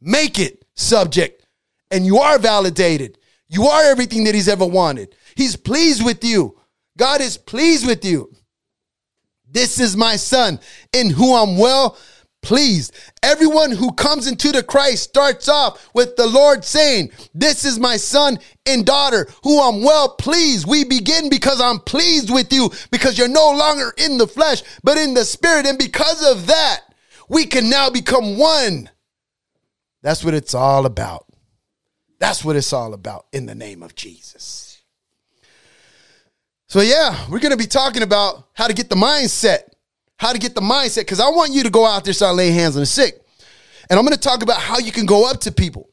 make it subject, and you are validated. You are everything that He's ever wanted. He's pleased with you. God is pleased with you. This is my son in whom I'm well pleased. Everyone who comes into the Christ starts off with the Lord saying, This is my son and daughter who I'm well pleased. We begin because I'm pleased with you because you're no longer in the flesh, but in the spirit. And because of that, we can now become one. That's what it's all about. That's what it's all about in the name of Jesus. So, yeah, we're going to be talking about how to get the mindset how to get the mindset because I want you to go out there start laying hands on the sick. And I'm going to talk about how you can go up to people,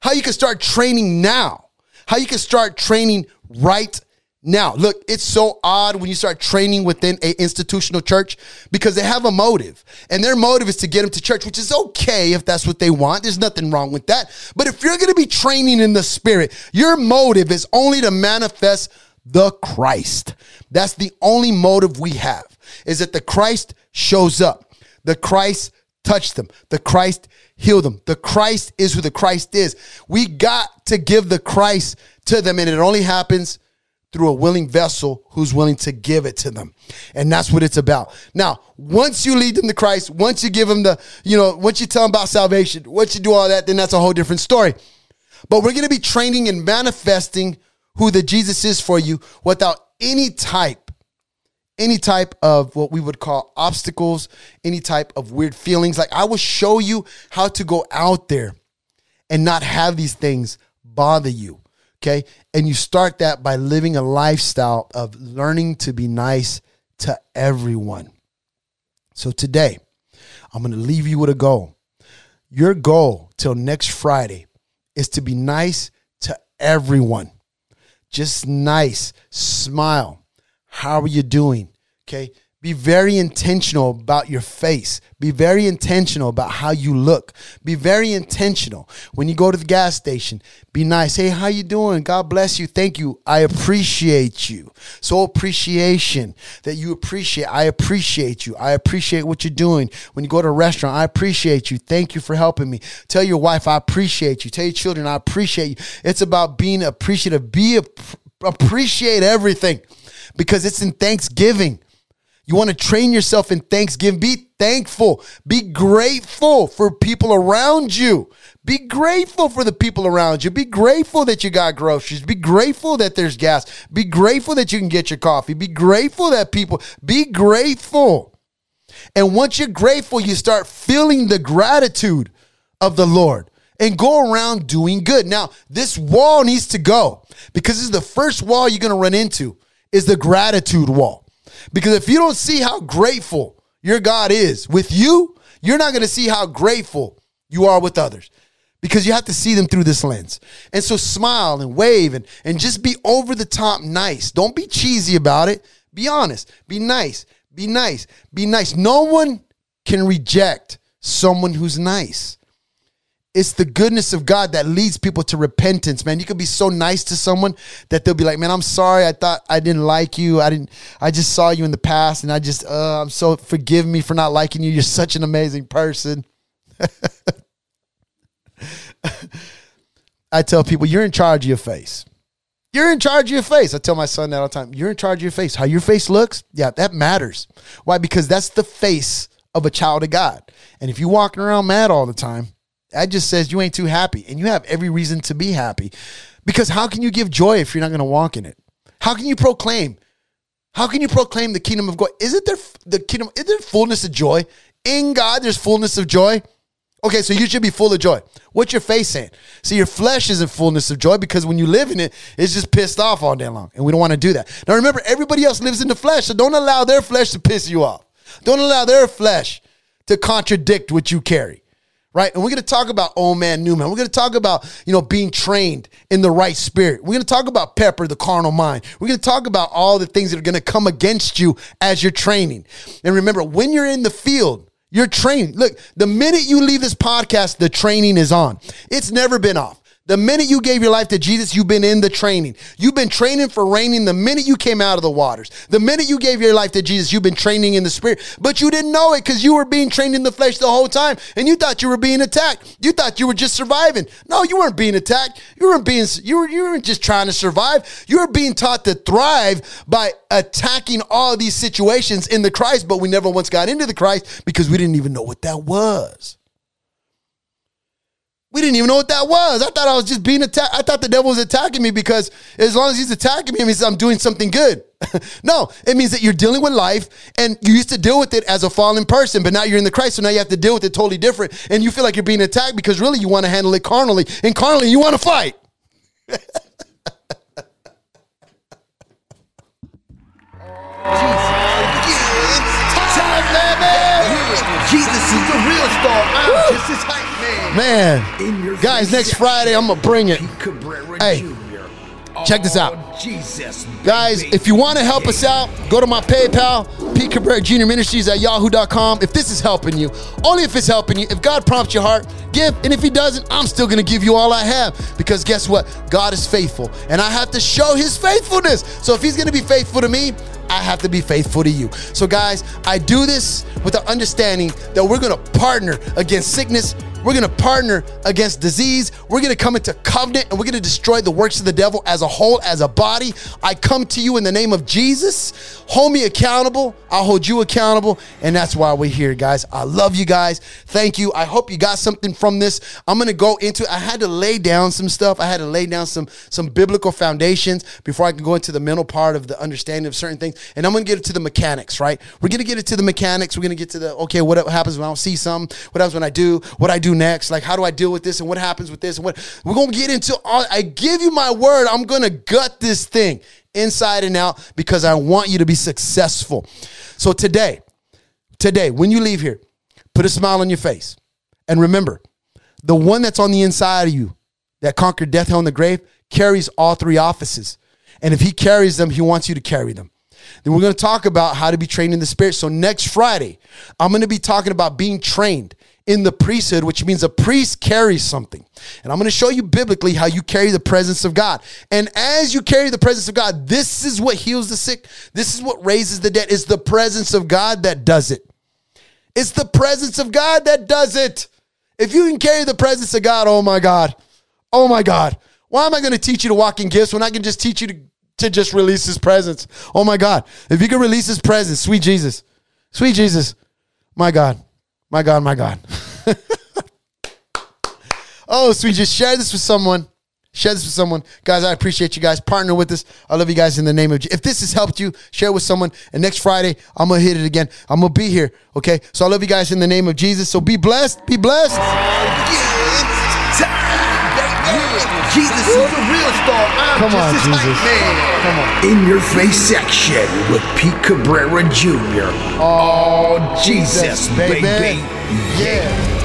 how you can start training now, how you can start training right now. Look, it's so odd when you start training within a institutional church because they have a motive, and their motive is to get them to church, which is okay if that's what they want. There's nothing wrong with that. But if you're going to be training in the spirit, your motive is only to manifest the Christ. That's the only motive we have is that the Christ shows up. The Christ touched them. The Christ healed them. The Christ is who the Christ is. We got to give the Christ to them, and it only happens through a willing vessel who's willing to give it to them. And that's what it's about. Now, once you lead them to Christ, once you give them the, you know, once you tell them about salvation, once you do all that, then that's a whole different story. But we're going to be training and manifesting who the Jesus is for you without any type any type of what we would call obstacles, any type of weird feelings. Like I will show you how to go out there and not have these things bother you. Okay. And you start that by living a lifestyle of learning to be nice to everyone. So today, I'm going to leave you with a goal. Your goal till next Friday is to be nice to everyone. Just nice. Smile how are you doing? Okay. Be very intentional about your face. Be very intentional about how you look. Be very intentional when you go to the gas station. Be nice. Hey, how you doing? God bless you. Thank you. I appreciate you. So appreciation that you appreciate. I appreciate you. I appreciate what you're doing. When you go to a restaurant, I appreciate you. Thank you for helping me. Tell your wife I appreciate you. Tell your children I appreciate you. It's about being appreciative. Be appreciate everything because it's in Thanksgiving. You want to train yourself in Thanksgiving. Be thankful. Be grateful for people around you. Be grateful for the people around you. Be grateful that you got groceries. Be grateful that there's gas. Be grateful that you can get your coffee. Be grateful that people, be grateful. And once you're grateful, you start feeling the gratitude of the Lord and go around doing good. Now, this wall needs to go because this is the first wall you're going to run into is the gratitude wall. Because if you don't see how grateful your God is with you, you're not going to see how grateful you are with others. because you have to see them through this lens. And so smile and wave and, and just be over the top nice. Don't be cheesy about it. Be honest. Be nice. Be nice. Be nice. No one can reject someone who's nice. It's the goodness of God that leads people to repentance, man. You could be so nice to someone that they'll be like, "Man, I'm sorry. I thought I didn't like you. I didn't. I just saw you in the past, and I just, uh, I'm so forgive me for not liking you. You're such an amazing person." *laughs* I tell people, you're in charge of your face. You're in charge of your face. I tell my son that all the time. You're in charge of your face. How your face looks, yeah, that matters. Why? Because that's the face of a child of God. And if you're walking around mad all the time, that just says you ain't too happy. And you have every reason to be happy. Because how can you give joy if you're not going to walk in it? How can you proclaim? How can you proclaim the kingdom of God? Isn't there the kingdom? Is there fullness of joy? In God, there's fullness of joy. Okay, so you should be full of joy. What's your face saying? See, your flesh isn't fullness of joy because when you live in it, it's just pissed off all day long. And we don't want to do that. Now remember, everybody else lives in the flesh, so don't allow their flesh to piss you off. Don't allow their flesh to contradict what you carry. Right? And we're going to talk about old man, new man. We're going to talk about, you know, being trained in the right spirit. We're going to talk about pepper, the carnal mind. We're going to talk about all the things that are going to come against you as you're training. And remember, when you're in the field, you're trained. Look, the minute you leave this podcast, the training is on. It's never been off. The minute you gave your life to Jesus, you've been in the training. You've been training for reigning the minute you came out of the waters. The minute you gave your life to Jesus, you've been training in the spirit, but you didn't know it because you were being trained in the flesh the whole time and you thought you were being attacked. You thought you were just surviving. No, you weren't being attacked. You weren't being, you, were, you weren't just trying to survive. You were being taught to thrive by attacking all these situations in the Christ, but we never once got into the Christ because we didn't even know what that was. We didn't even know what that was. I thought I was just being attacked. I thought the devil was attacking me because as long as he's attacking me, it means I'm doing something good. *laughs* no, it means that you're dealing with life and you used to deal with it as a fallen person, but now you're in the Christ, so now you have to deal with it totally different. And you feel like you're being attacked because really you want to handle it carnally. And carnally, you want to fight. *laughs* Jesus is the real star. I'm just his hype man. Guys, next Friday I'm gonna bring it. Hey, check this out. Oh, Jesus, Guys, if you want to help us out, go to my PayPal, Pete Cabrera Junior Ministries at yahoo.com. If this is helping you, only if it's helping you, if God prompts your heart, give. And if He doesn't, I'm still to give you all I have because guess what? God is faithful and I have to show His faithfulness. So if He's to be faithful to me, I have to be faithful to you. So, guys, I do this with the understanding that we're to partner against sickness. We're going to partner against disease. We're going to come into covenant and we're going to destroy the works of the devil as a whole, as a body. I come to you in the name of Jesus. Hold me accountable. I'll hold you accountable. And that's why we're here, guys. I love you guys. Thank you. I hope you got something from this. I'm going to go into I had to lay down some stuff. I had to lay down some some biblical foundations before I can go into the mental part of the understanding of certain things. And I'm going to get it to the mechanics, right? We're going to get it to the mechanics. We're going to get to the okay, what happens when I don't see something? What happens when I do? What I do next? Like how do I deal with this and what happens with this and what we're to get into all I give you my word. I'm to gut this thing inside and out because I want you to be successful. So today, today when you leave here, put a smile on your face. And remember, the one that's on the inside of you that conquered death, hell, and the grave carries all three offices. And if he carries them, he wants you to carry them. Then we're going to talk about how to be trained in the spirit. So next Friday, I'm going to be talking about being trained in the priesthood, which means a priest carries something. And I'm going to show you biblically how you carry the presence of God. And as you carry the presence of God, this is what heals the sick. This is what raises the dead. It's the presence of God that does it. It's the presence of God that does it. If you can carry the presence of God, oh my God. Oh my God. Why am I going to teach you to walk in gifts when I can just teach you to, to just release his presence? Oh my God. If you can release his presence, sweet Jesus. Sweet Jesus. My God. My God, my God. *laughs* oh, sweet just Share this with someone. Share this with someone. Guys, I appreciate you guys. Partner with us. I love you guys in the name of Jesus. If this has helped you, share with someone. And next Friday, I'm going to hit it again. I'm going to be here. Okay. So I love you guys in the name of Jesus. So be blessed. Be blessed. Jesus is the real star. I'm Come on, Jesus. Come on. In your face section with Pete Cabrera Jr. Oh, oh Jesus, baby. baby. Yeah.